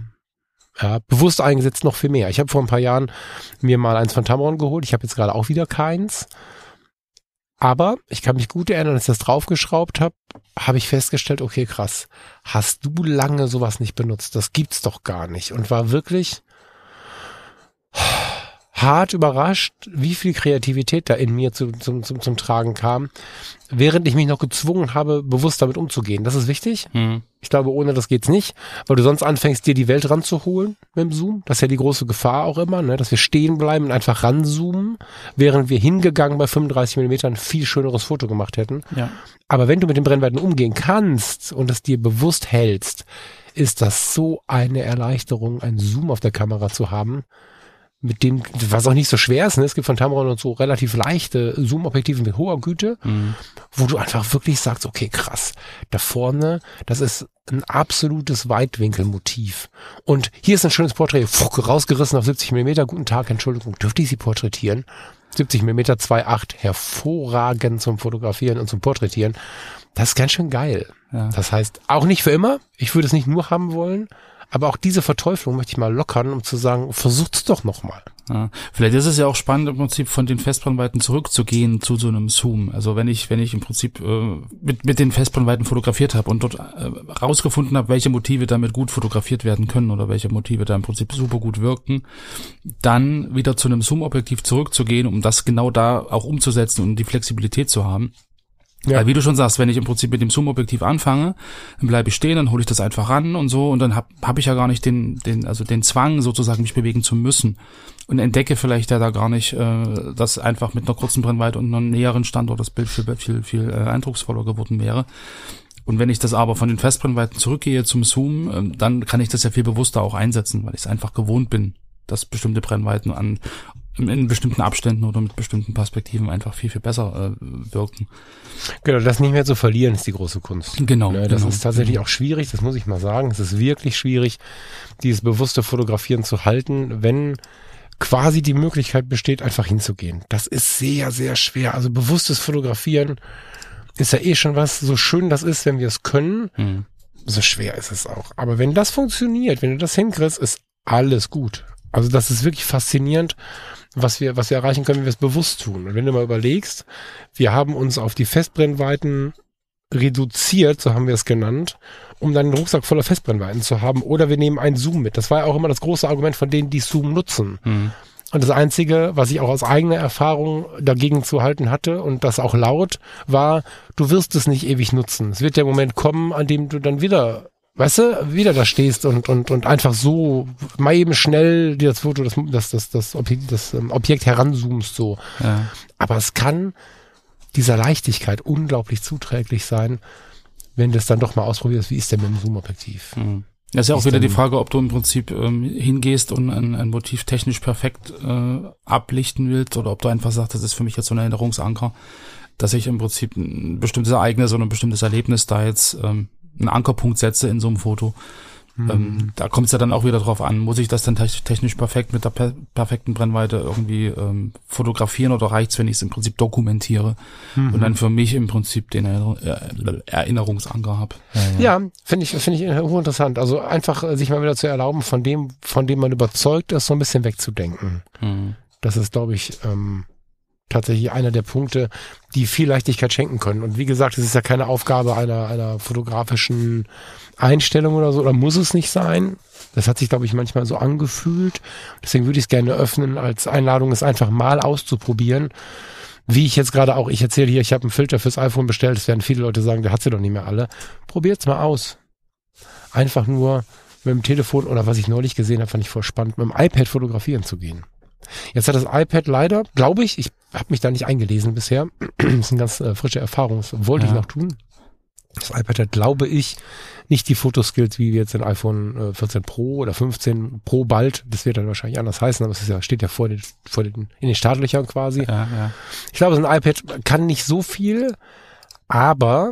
Ja, bewusst eingesetzt noch viel mehr. Ich habe vor ein paar Jahren mir mal eins von Tamron geholt. Ich habe jetzt gerade auch wieder keins. Aber ich kann mich gut erinnern, als ich das draufgeschraubt habe, habe ich festgestellt, okay, krass, hast du lange sowas nicht benutzt? Das gibt's doch gar nicht. Und war wirklich hart überrascht, wie viel Kreativität da in mir zu, zum, zum, zum Tragen kam, während ich mich noch gezwungen habe, bewusst damit umzugehen. Das ist wichtig. Mhm. Ich glaube, ohne das geht's nicht, weil du sonst anfängst, dir die Welt ranzuholen mit dem Zoom. Das ist ja die große Gefahr auch immer, ne? dass wir stehen bleiben und einfach ranzoomen, während wir hingegangen bei 35 Millimetern ein viel schöneres Foto gemacht hätten. Ja. Aber wenn du mit den Brennweiten umgehen kannst und es dir bewusst hältst, ist das so eine Erleichterung, einen Zoom auf der Kamera zu haben mit dem, was auch nicht so schwer ist, ne? es gibt von Tamron und so relativ leichte Zoom-Objektive mit hoher Güte, mhm. wo du einfach wirklich sagst, okay, krass, da vorne, das ist ein absolutes Weitwinkelmotiv. Und hier ist ein schönes Porträt, fuck, rausgerissen auf 70 Millimeter, guten Tag, Entschuldigung, dürfte ich Sie porträtieren? 70 Millimeter 2.8, hervorragend zum Fotografieren und zum Porträtieren. Das ist ganz schön geil. Ja. Das heißt, auch nicht für immer. Ich würde es nicht nur haben wollen, aber auch diese Verteuflung möchte ich mal lockern, um zu sagen, versucht's doch nochmal. Ja, vielleicht ist es ja auch spannend, im Prinzip von den Festbrennweiten zurückzugehen zu so einem Zoom. Also wenn ich, wenn ich im Prinzip äh, mit, mit den Festbrennweiten fotografiert habe und dort äh, rausgefunden habe, welche Motive damit gut fotografiert werden können oder welche Motive da im Prinzip super gut wirken, dann wieder zu einem Zoom-Objektiv zurückzugehen, um das genau da auch umzusetzen und die Flexibilität zu haben. Ja. Weil wie du schon sagst, wenn ich im Prinzip mit dem Zoom-Objektiv anfange, dann bleibe ich stehen, dann hole ich das einfach ran und so und dann habe hab ich ja gar nicht den, den, also den Zwang sozusagen, mich bewegen zu müssen und entdecke vielleicht ja da gar nicht, äh, dass einfach mit einer kurzen Brennweite und einem näheren Standort das Bild viel, viel, viel äh, eindrucksvoller geworden wäre. Und wenn ich das aber von den Festbrennweiten zurückgehe zum Zoom, äh, dann kann ich das ja viel bewusster auch einsetzen, weil ich es einfach gewohnt bin, dass bestimmte Brennweiten an in bestimmten Abständen oder mit bestimmten Perspektiven einfach viel, viel besser äh, wirken. Genau, das nicht mehr zu verlieren ist die große Kunst. Genau. Ja, das genau. ist tatsächlich auch schwierig, das muss ich mal sagen. Es ist wirklich schwierig, dieses bewusste Fotografieren zu halten, wenn quasi die Möglichkeit besteht, einfach hinzugehen. Das ist sehr, sehr schwer. Also bewusstes Fotografieren ist ja eh schon was, so schön das ist, wenn wir es können, mhm. so schwer ist es auch. Aber wenn das funktioniert, wenn du das hinkriegst, ist alles gut. Also das ist wirklich faszinierend, was wir, was wir erreichen können, wenn wir es bewusst tun. Und wenn du mal überlegst, wir haben uns auf die Festbrennweiten reduziert, so haben wir es genannt, um dann einen Rucksack voller Festbrennweiten zu haben. Oder wir nehmen einen Zoom mit. Das war ja auch immer das große Argument von denen, die Zoom nutzen. Mhm. Und das Einzige, was ich auch aus eigener Erfahrung dagegen zu halten hatte und das auch laut, war, du wirst es nicht ewig nutzen. Es wird der Moment kommen, an dem du dann wieder weißt du, wieder da stehst und, und, und einfach so mal eben schnell dir das Foto, das, das, das, das, Objekt, das ähm, Objekt heranzoomst so. Ja. Aber es kann dieser Leichtigkeit unglaublich zuträglich sein, wenn du es dann doch mal ausprobierst, wie ist denn mit dem Zoom-Objektiv? Mhm. Das ist ja auch wieder die Frage, ob du im Prinzip ähm, hingehst und ein, ein Motiv technisch perfekt äh, ablichten willst oder ob du einfach sagst, das ist für mich jetzt so ein Erinnerungsanker, dass ich im Prinzip ein bestimmtes Ereignis oder ein bestimmtes Erlebnis da jetzt ähm, einen Ankerpunkt setze in so einem Foto. Mhm. Ähm, da kommt es ja dann auch wieder drauf an, muss ich das dann technisch perfekt mit der per perfekten Brennweite irgendwie ähm, fotografieren oder reicht's, wenn ich es im Prinzip dokumentiere mhm. und dann für mich im Prinzip den Erinner äh, Erinnerungsanker habe. Ja, ja. ja finde ich finde ich hochinteressant. Also einfach äh, sich mal wieder zu erlauben, von dem, von dem man überzeugt ist, so ein bisschen wegzudenken. Mhm. Das ist, glaube ich, ähm, tatsächlich einer der Punkte, die viel Leichtigkeit schenken können. Und wie gesagt, es ist ja keine Aufgabe einer, einer fotografischen Einstellung oder so, oder muss es nicht sein. Das hat sich, glaube ich, manchmal so angefühlt. Deswegen würde ich es gerne öffnen, als Einladung, es einfach mal auszuprobieren. Wie ich jetzt gerade auch, ich erzähle hier, ich habe einen Filter fürs iPhone bestellt, es werden viele Leute sagen, der hat sie doch nicht mehr alle. Probiert's mal aus. Einfach nur mit dem Telefon oder was ich neulich gesehen habe, fand ich voll spannend, mit dem iPad fotografieren zu gehen. Jetzt hat das iPad leider, glaube ich, ich habe mich da nicht eingelesen bisher. das ist eine ganz äh, frische Erfahrung, das wollte ja. ich noch tun. Das iPad hat, glaube ich, nicht die Fotoskills wie jetzt ein iPhone 14 äh, Pro oder 15 Pro bald. Das wird dann wahrscheinlich anders heißen, aber es ja, steht ja vor den, vor den, in den Startlöchern quasi. Ja, ja. Ich glaube, so ein iPad kann nicht so viel, aber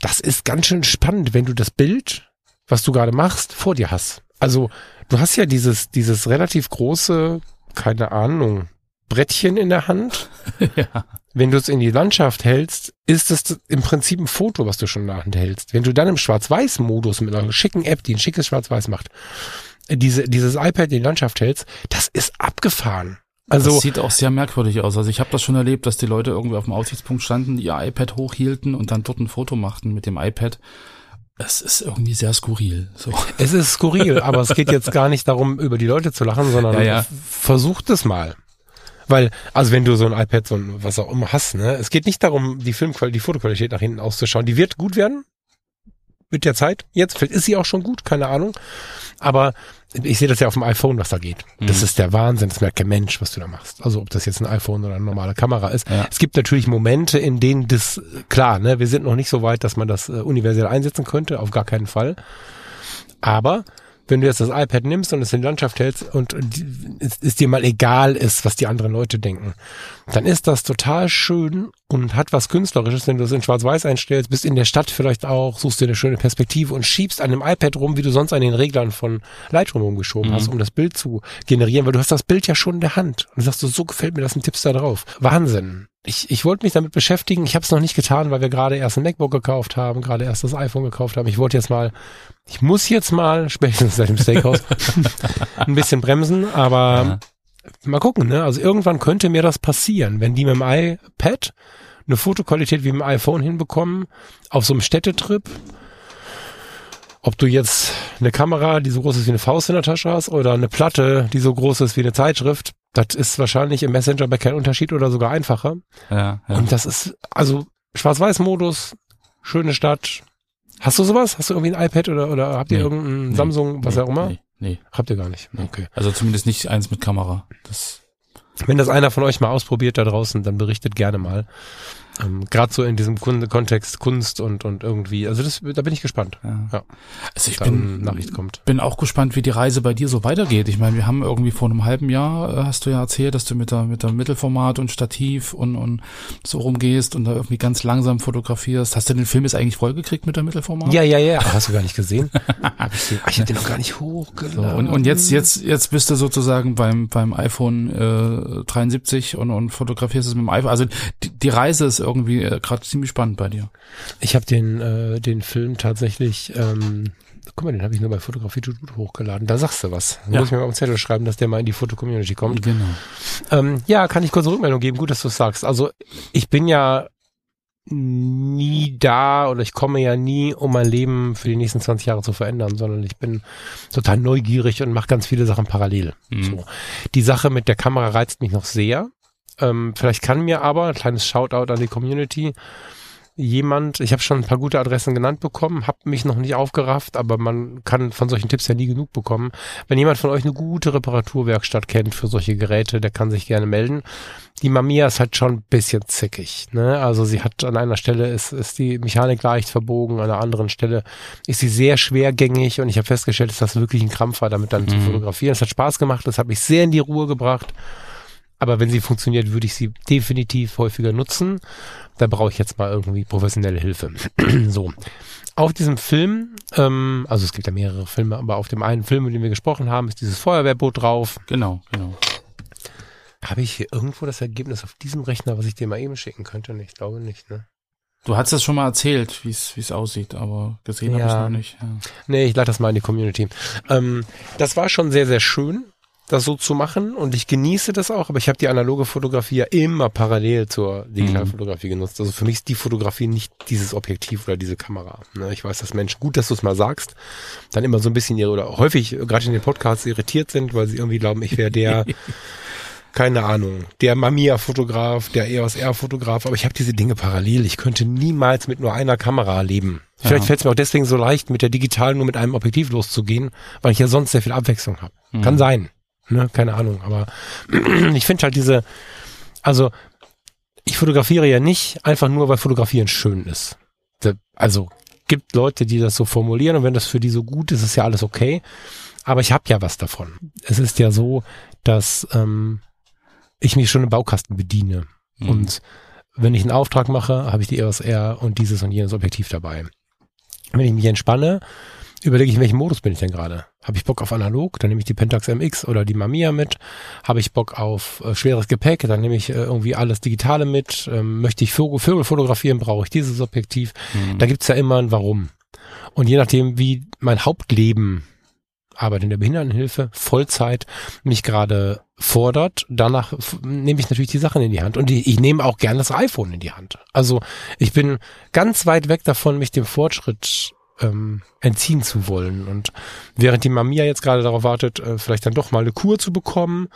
das ist ganz schön spannend, wenn du das Bild, was du gerade machst, vor dir hast. Also, du hast ja dieses, dieses relativ große keine Ahnung, Brettchen in der Hand. ja. Wenn du es in die Landschaft hältst, ist es im Prinzip ein Foto, was du schon in der Hand hältst. Wenn du dann im Schwarz-Weiß-Modus mit einer schicken App, die ein schickes Schwarz-Weiß macht, diese, dieses iPad in die Landschaft hältst, das ist abgefahren. Also das sieht auch sehr merkwürdig aus. Also ich habe das schon erlebt, dass die Leute irgendwie auf dem Aussichtspunkt standen, ihr iPad hochhielten und dann dort ein Foto machten mit dem iPad. Es ist irgendwie sehr skurril. So. Es ist skurril, aber es geht jetzt gar nicht darum, über die Leute zu lachen, sondern ja, ja. versucht es mal. Weil, also wenn du so ein iPad, so ein, was auch immer hast, ne, es geht nicht darum, die Filmqualität, die Fotoqualität nach hinten auszuschauen. Die wird gut werden mit der Zeit. Jetzt, vielleicht ist sie auch schon gut, keine Ahnung. Aber ich sehe das ja auf dem iPhone, was da geht. Mhm. Das ist der Wahnsinn. Das merkt kein Mensch, was du da machst. Also ob das jetzt ein iPhone oder eine normale Kamera ist. Ja. Es gibt natürlich Momente, in denen das, klar, ne, wir sind noch nicht so weit, dass man das äh, universell einsetzen könnte, auf gar keinen Fall. Aber wenn du jetzt das iPad nimmst und es in die Landschaft hältst und es, dir mal egal ist, was die anderen Leute denken, dann ist das total schön und hat was Künstlerisches, wenn du es in Schwarz-Weiß einstellst, bist in der Stadt vielleicht auch, suchst dir eine schöne Perspektive und schiebst an dem iPad rum, wie du sonst an den Reglern von Lightroom rumgeschoben mhm. hast, um das Bild zu generieren, weil du hast das Bild ja schon in der Hand. Und du sagst, so gefällt mir das, ein Tipps da drauf. Wahnsinn ich, ich wollte mich damit beschäftigen. Ich habe es noch nicht getan, weil wir gerade erst ein MacBook gekauft haben, gerade erst das iPhone gekauft haben. Ich wollte jetzt mal, ich muss jetzt mal, spätestens seit dem Steakhouse, ein bisschen bremsen, aber ja. mal gucken. Ne? Also irgendwann könnte mir das passieren, wenn die mit dem iPad eine Fotoqualität wie mit dem iPhone hinbekommen, auf so einem Städtetrip, ob du jetzt eine Kamera, die so groß ist wie eine Faust in der Tasche hast, oder eine Platte, die so groß ist wie eine Zeitschrift, das ist wahrscheinlich im Messenger bei kein Unterschied oder sogar einfacher. Ja, ja. Und das ist, also Schwarz-Weiß-Modus, schöne Stadt. Hast du sowas? Hast du irgendwie ein iPad oder, oder habt ihr nee, irgendein nee, Samsung, was nee, auch immer? Nee, nee. Habt ihr gar nicht. Okay. Also zumindest nicht eins mit Kamera. Das Wenn das einer von euch mal ausprobiert da draußen, dann berichtet gerne mal. Ähm, Gerade so in diesem Kunde Kontext Kunst und und irgendwie, also das, da bin ich gespannt. Ja. ja. Also ich bin, Nachricht kommt. bin auch gespannt, wie die Reise bei dir so weitergeht. Ich meine, wir haben irgendwie vor einem halben Jahr, äh, hast du ja erzählt, dass du mit der mit der Mittelformat und Stativ und und so rumgehst und da irgendwie ganz langsam fotografierst. Hast du den Film jetzt eigentlich vollgekriegt mit der Mittelformat? Ja, ja, ja. Hast du gar nicht gesehen? den, ich hab den noch gar nicht hochgeladen. So, und, und jetzt jetzt jetzt bist du sozusagen beim beim iPhone äh, 73 und und fotografierst es mit dem iPhone. Also die, die Reise ist irgendwie äh, gerade ziemlich spannend bei dir. Ich habe den, äh, den Film tatsächlich, ähm, guck mal, den habe ich nur bei Fotografie hochgeladen. Da sagst du was. Da ja. muss ich mir mal auf den Zettel schreiben, dass der mal in die Foto-Community kommt. Genau. Ähm, ja, kann ich kurz eine Rückmeldung geben. Gut, dass du es sagst. Also ich bin ja nie da oder ich komme ja nie, um mein Leben für die nächsten 20 Jahre zu verändern, sondern ich bin total neugierig und mache ganz viele Sachen parallel. Mhm. So. Die Sache mit der Kamera reizt mich noch sehr. Ähm, vielleicht kann mir aber, ein kleines Shoutout an die Community, jemand, ich habe schon ein paar gute Adressen genannt bekommen, habe mich noch nicht aufgerafft, aber man kann von solchen Tipps ja nie genug bekommen. Wenn jemand von euch eine gute Reparaturwerkstatt kennt für solche Geräte, der kann sich gerne melden. Die Mamiya ist halt schon ein bisschen zickig. Ne? Also sie hat an einer Stelle ist, ist die Mechanik leicht verbogen, an einer anderen Stelle ist sie sehr schwergängig und ich habe festgestellt, dass das wirklich ein Krampf war, damit dann mhm. zu fotografieren. Es hat Spaß gemacht, das hat mich sehr in die Ruhe gebracht. Aber wenn sie funktioniert, würde ich sie definitiv häufiger nutzen. Da brauche ich jetzt mal irgendwie professionelle Hilfe. so. Auf diesem Film, ähm, also es gibt ja mehrere Filme, aber auf dem einen Film, mit dem wir gesprochen haben, ist dieses Feuerwehrboot drauf. Genau, genau. Habe ich hier irgendwo das Ergebnis auf diesem Rechner, was ich dir mal eben schicken könnte? Ich glaube nicht, ne? Du hast das schon mal erzählt, wie es aussieht, aber gesehen ja. habe ich noch nicht. Ja. Nee, ich leite das mal in die Community. Ähm, das war schon sehr, sehr schön das so zu machen und ich genieße das auch, aber ich habe die analoge Fotografie ja immer parallel zur Digitalfotografie mhm. genutzt. Also für mich ist die Fotografie nicht dieses Objektiv oder diese Kamera. Ne? Ich weiß, dass Menschen, gut, dass du es mal sagst, dann immer so ein bisschen ihre oder häufig gerade in den Podcasts irritiert sind, weil sie irgendwie glauben, ich wäre der, keine Ahnung, der Mamiya-Fotograf, der EOS R-Fotograf, aber ich habe diese Dinge parallel. Ich könnte niemals mit nur einer Kamera leben. Vielleicht ja. fällt es mir auch deswegen so leicht, mit der digitalen nur mit einem Objektiv loszugehen, weil ich ja sonst sehr viel Abwechslung habe. Mhm. Kann sein. Ne, keine Ahnung, aber ich finde halt diese, also ich fotografiere ja nicht einfach nur, weil Fotografieren schön ist. Also gibt Leute, die das so formulieren und wenn das für die so gut ist, ist ja alles okay. Aber ich habe ja was davon. Es ist ja so, dass ähm, ich mich schon im Baukasten bediene. Mhm. Und wenn ich einen Auftrag mache, habe ich die EOS R und dieses und jenes Objektiv dabei. Wenn ich mich entspanne, überlege ich, in welchem Modus bin ich denn gerade? Habe ich Bock auf analog, dann nehme ich die Pentax MX oder die Mamiya mit. Habe ich Bock auf äh, schweres Gepäck, dann nehme ich äh, irgendwie alles Digitale mit. Ähm, möchte ich Vögel, Vögel fotografieren, brauche ich dieses Objektiv. Mhm. Da gibt's ja immer ein Warum. Und je nachdem, wie mein Hauptleben Arbeit in der Behindertenhilfe, Vollzeit mich gerade fordert, danach nehme ich natürlich die Sachen in die Hand. Und die, ich nehme auch gern das iPhone in die Hand. Also ich bin ganz weit weg davon, mich dem Fortschritt ähm, entziehen zu wollen. Und während die Mamiya jetzt gerade darauf wartet, äh, vielleicht dann doch mal eine Kur zu bekommen,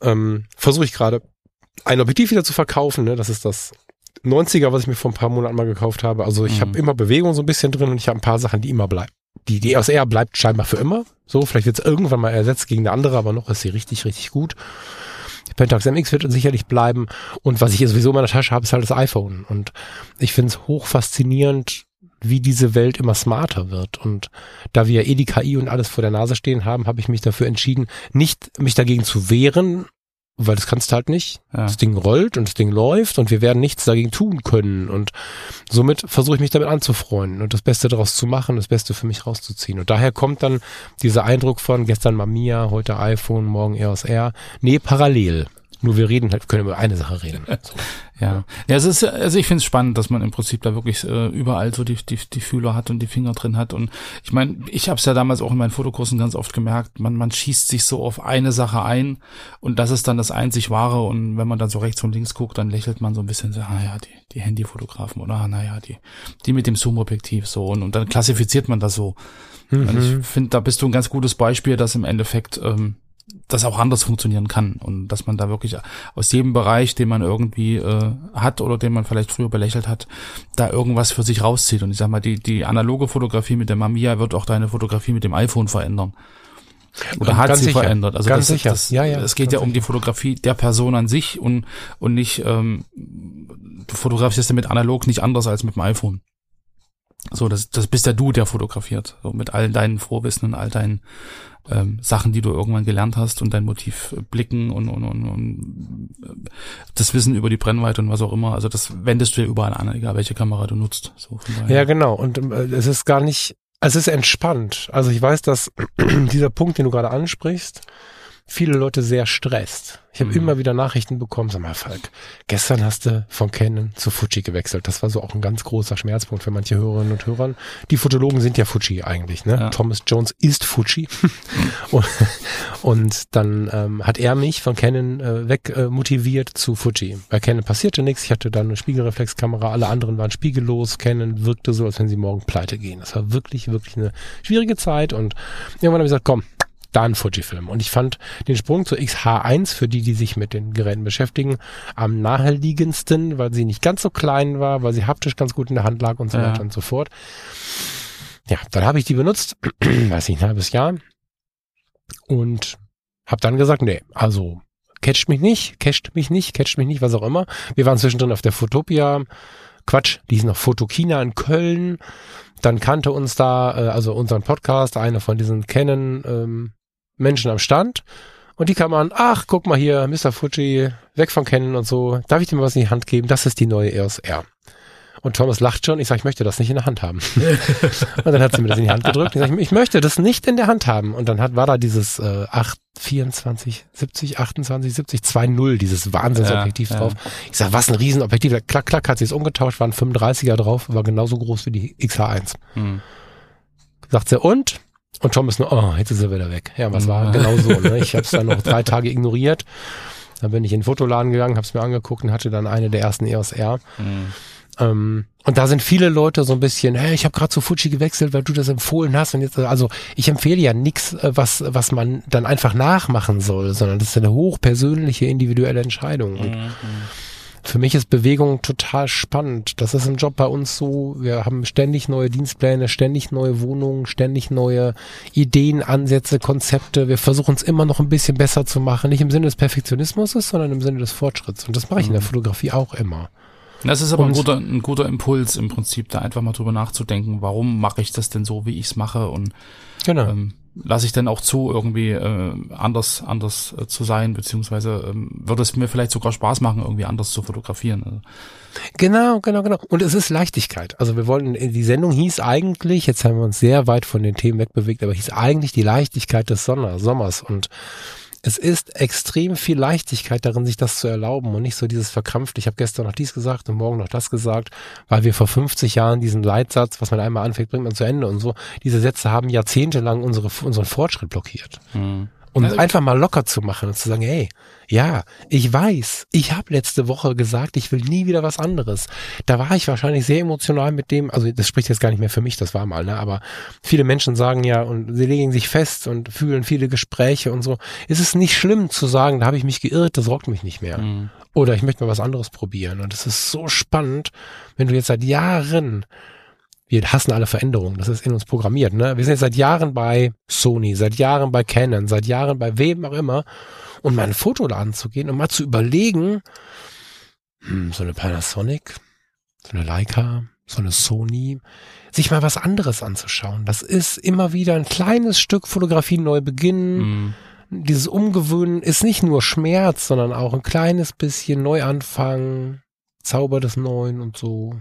ähm, versuche ich gerade ein Objektiv wieder zu verkaufen. Ne? Das ist das 90er, was ich mir vor ein paar Monaten mal gekauft habe. Also ich mhm. habe immer Bewegung so ein bisschen drin und ich habe ein paar Sachen, die immer bleiben. Die, die EOS R bleibt scheinbar für immer. So, vielleicht wird es irgendwann mal ersetzt gegen eine andere, aber noch ist sie richtig, richtig gut. Die Pentax MX wird sicherlich bleiben. Und was ich sowieso in meiner Tasche habe, ist halt das iPhone. Und ich finde es hoch faszinierend, wie diese Welt immer smarter wird. Und da wir eh die KI und alles vor der Nase stehen haben, habe ich mich dafür entschieden, nicht mich dagegen zu wehren, weil das kannst du halt nicht. Ja. Das Ding rollt und das Ding läuft und wir werden nichts dagegen tun können. Und somit versuche ich mich damit anzufreunden und das Beste daraus zu machen, das Beste für mich rauszuziehen. Und daher kommt dann dieser Eindruck von gestern Mamiya, heute iPhone, morgen EOS R. Nee, parallel. Nur wir reden halt, können über eine Sache reden. So. ja. ja, es ist, also ich finde es spannend, dass man im Prinzip da wirklich äh, überall so die, die, die Fühler hat und die Finger drin hat. Und ich meine, ich habe es ja damals auch in meinen Fotokursen ganz oft gemerkt, man, man schießt sich so auf eine Sache ein und das ist dann das einzig wahre. Und wenn man dann so rechts und links guckt, dann lächelt man so ein bisschen so, ah ja, die, die Handyfotografen oder ah, naja, die, die mit dem Zoom-Objektiv so und, und dann klassifiziert man das so. Mhm. Und ich finde, da bist du ein ganz gutes Beispiel, dass im Endeffekt ähm, das auch anders funktionieren kann und dass man da wirklich aus jedem Bereich, den man irgendwie äh, hat oder den man vielleicht früher belächelt hat, da irgendwas für sich rauszieht. Und ich sag mal, die, die analoge Fotografie mit der Mamiya wird auch deine Fotografie mit dem iPhone verändern. Oder hat sie sicher. verändert. Also ganz das, sicher. Das, ja, ja, es geht ja um die Fotografie der Person an sich und, und nicht, ähm, du fotografierst damit analog nicht anders als mit dem iPhone. So, das, das bist ja du, der fotografiert. So mit all deinen Vorwissen und all deinen ähm, Sachen, die du irgendwann gelernt hast und dein Motiv blicken und, und, und, und das Wissen über die Brennweite und was auch immer. Also das wendest du ja überall an, egal welche Kamera du nutzt. So ja, genau. Und äh, es ist gar nicht, es ist entspannt. Also ich weiß, dass dieser Punkt, den du gerade ansprichst, viele Leute sehr stresst. Ich habe mhm. immer wieder Nachrichten bekommen, sag mal, Falk, gestern hast du von Canon zu Fuji gewechselt. Das war so auch ein ganz großer Schmerzpunkt für manche Hörerinnen und Hörer. Die Fotologen sind ja Fuji eigentlich, ne? Ja. Thomas Jones ist Fuji. und, und, dann ähm, hat er mich von Canon äh, weg äh, motiviert zu Fuji. Bei Canon passierte nichts. Ich hatte dann eine Spiegelreflexkamera, alle anderen waren spiegellos. Canon wirkte so, als wenn sie morgen pleite gehen. Das war wirklich, wirklich eine schwierige Zeit und irgendwann habe ich gesagt, komm, dann Fujifilm. Und ich fand den Sprung zur XH1 für die, die sich mit den Geräten beschäftigen, am naheliegendsten, weil sie nicht ganz so klein war, weil sie haptisch ganz gut in der Hand lag und so ja. weiter und so fort. Ja, dann habe ich die benutzt, weiß ich, ein halbes Jahr und habe dann gesagt, nee, also catcht mich nicht, catcht mich nicht, catcht mich nicht, was auch immer. Wir waren zwischendrin auf der Fotopia, Quatsch, die ist noch Fotokina in Köln. Dann kannte uns da, äh, also unseren Podcast, einer von diesen Canon ähm, Menschen am Stand und die kamen an, ach, guck mal hier, Mr. Fuji, weg von Canon und so, darf ich dir mal was in die Hand geben? Das ist die neue EOS R. Und Thomas lacht schon. Ich sage, ich möchte das nicht in der Hand haben. und dann hat sie mir das in die Hand gedrückt. Ich sage, ich möchte das nicht in der Hand haben. Und dann hat, war da dieses äh, 8, 24, 70, 28, 70, 2.0, dieses Wahnsinnsobjektiv ja, drauf. Ja. Ich sage, was ein Riesenobjektiv. Klack, klack, hat sie es umgetauscht, waren 35er drauf, war genauso groß wie die XH1. Hm. Sagt sie, und? Und Tom ist nur, oh, jetzt ist er wieder weg. Ja, was war genau so. Ne? Ich habe es dann noch drei Tage ignoriert. Dann bin ich in den Fotoladen gegangen, habe es mir angeguckt und hatte dann eine der ersten EOS R. Mhm. Ähm, und da sind viele Leute so ein bisschen, hey, ich habe gerade zu Fuji gewechselt, weil du das empfohlen hast. Und jetzt, also ich empfehle ja nichts, äh, was, was man dann einfach nachmachen soll, sondern das ist eine hochpersönliche, individuelle Entscheidung. Und mhm für mich ist Bewegung total spannend. Das ist im Job bei uns so. Wir haben ständig neue Dienstpläne, ständig neue Wohnungen, ständig neue Ideen, Ansätze, Konzepte. Wir versuchen es immer noch ein bisschen besser zu machen. Nicht im Sinne des Perfektionismus, sondern im Sinne des Fortschritts. Und das mache ich in der mhm. Fotografie auch immer. Das ist aber ein guter, ein guter Impuls im Prinzip, da einfach mal drüber nachzudenken, warum mache ich das denn so, wie ich es mache und genau. ähm, lasse ich denn auch zu, irgendwie äh, anders, anders äh, zu sein, beziehungsweise ähm, würde es mir vielleicht sogar Spaß machen, irgendwie anders zu fotografieren. Also. Genau, genau, genau. Und es ist Leichtigkeit. Also wir wollten, die Sendung hieß eigentlich, jetzt haben wir uns sehr weit von den Themen wegbewegt, aber hieß eigentlich die Leichtigkeit des Sommers. Und es ist extrem viel Leichtigkeit darin, sich das zu erlauben und nicht so dieses verkrampft, ich habe gestern noch dies gesagt und morgen noch das gesagt, weil wir vor 50 Jahren diesen Leitsatz, was man einmal anfängt, bringt man zu Ende und so, diese Sätze haben jahrzehntelang unsere, unseren Fortschritt blockiert. Mhm. Und also, einfach mal locker zu machen und zu sagen, hey, ja, ich weiß, ich habe letzte Woche gesagt, ich will nie wieder was anderes. Da war ich wahrscheinlich sehr emotional mit dem, also das spricht jetzt gar nicht mehr für mich, das war mal, ne? Aber viele Menschen sagen ja und sie legen sich fest und fühlen viele Gespräche und so. Es ist nicht schlimm zu sagen, da habe ich mich geirrt, das rockt mich nicht mehr. Mhm. Oder ich möchte mal was anderes probieren. Und es ist so spannend, wenn du jetzt seit Jahren wir hassen alle Veränderungen. Das ist in uns programmiert. Ne? Wir sind jetzt seit Jahren bei Sony, seit Jahren bei Canon, seit Jahren bei wem auch immer. Und mal in einen Fotoladen zu gehen und mal zu überlegen, hm, so eine Panasonic, so eine Leica, so eine Sony, sich mal was anderes anzuschauen. Das ist immer wieder ein kleines Stück Fotografie neu beginnen. Mhm. Dieses Umgewöhnen ist nicht nur Schmerz, sondern auch ein kleines bisschen Neuanfang, Zauber des Neuen und so.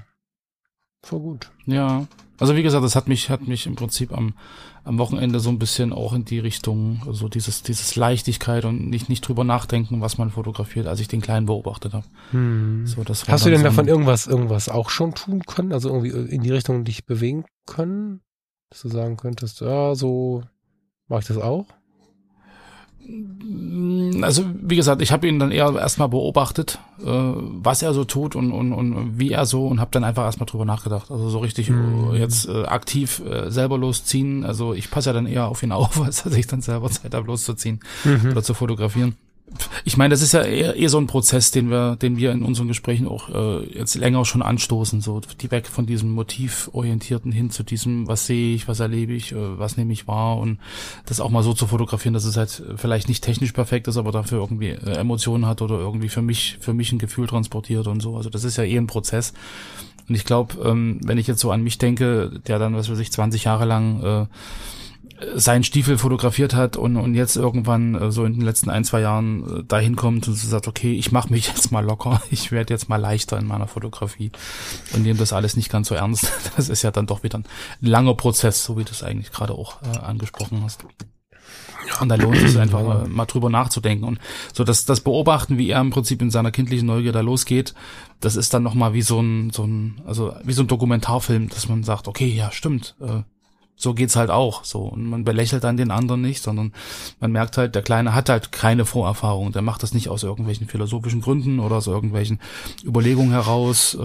Voll gut. Ja. Also wie gesagt, das hat mich, hat mich im Prinzip am, am Wochenende so ein bisschen auch in die Richtung, so also dieses, dieses Leichtigkeit und nicht, nicht drüber nachdenken, was man fotografiert, als ich den Kleinen beobachtet habe. Hm. So, das Hast du denn so davon irgendwas, irgendwas auch schon tun können? Also irgendwie in die Richtung dich bewegen können? Dass du sagen könntest, ja, so mache ich das auch? Also wie gesagt, ich habe ihn dann eher erstmal beobachtet, äh, was er so tut und, und, und wie er so und habe dann einfach erstmal drüber nachgedacht. Also so richtig Mhm. äh, jetzt äh, aktiv äh, selber losziehen. Also ich passe ja dann eher auf ihn auf, als dass ich dann selber Zeit habe loszuziehen Mhm. oder zu fotografieren. Ich meine, das ist ja eher, eher so ein Prozess, den wir, den wir in unseren Gesprächen auch äh, jetzt länger schon anstoßen, so die weg von diesem motivorientierten hin zu diesem, was sehe ich, was erlebe ich, äh, was nehme ich wahr und das auch mal so zu fotografieren, dass es halt vielleicht nicht technisch perfekt ist, aber dafür irgendwie äh, Emotionen hat oder irgendwie für mich, für mich ein Gefühl transportiert und so. Also das ist ja eh ein Prozess. Und ich glaube, ähm, wenn ich jetzt so an mich denke, der dann, was weiß ich, 20 Jahre lang äh, seinen Stiefel fotografiert hat und, und jetzt irgendwann äh, so in den letzten ein, zwei Jahren äh, dahin kommt und sagt, okay, ich mache mich jetzt mal locker, ich werde jetzt mal leichter in meiner Fotografie und nehme das alles nicht ganz so ernst. Das ist ja dann doch wieder ein langer Prozess, so wie du es eigentlich gerade auch äh, angesprochen hast. Und da lohnt es einfach äh, mal drüber nachzudenken und so das, das Beobachten, wie er im Prinzip in seiner kindlichen Neugier da losgeht, das ist dann nochmal wie so ein, so ein, also wie so ein Dokumentarfilm, dass man sagt, okay, ja, stimmt, äh, so geht's halt auch so und man belächelt dann den anderen nicht, sondern man merkt halt, der Kleine hat halt keine Vorerfahrung, der macht das nicht aus irgendwelchen philosophischen Gründen oder aus irgendwelchen Überlegungen heraus, äh,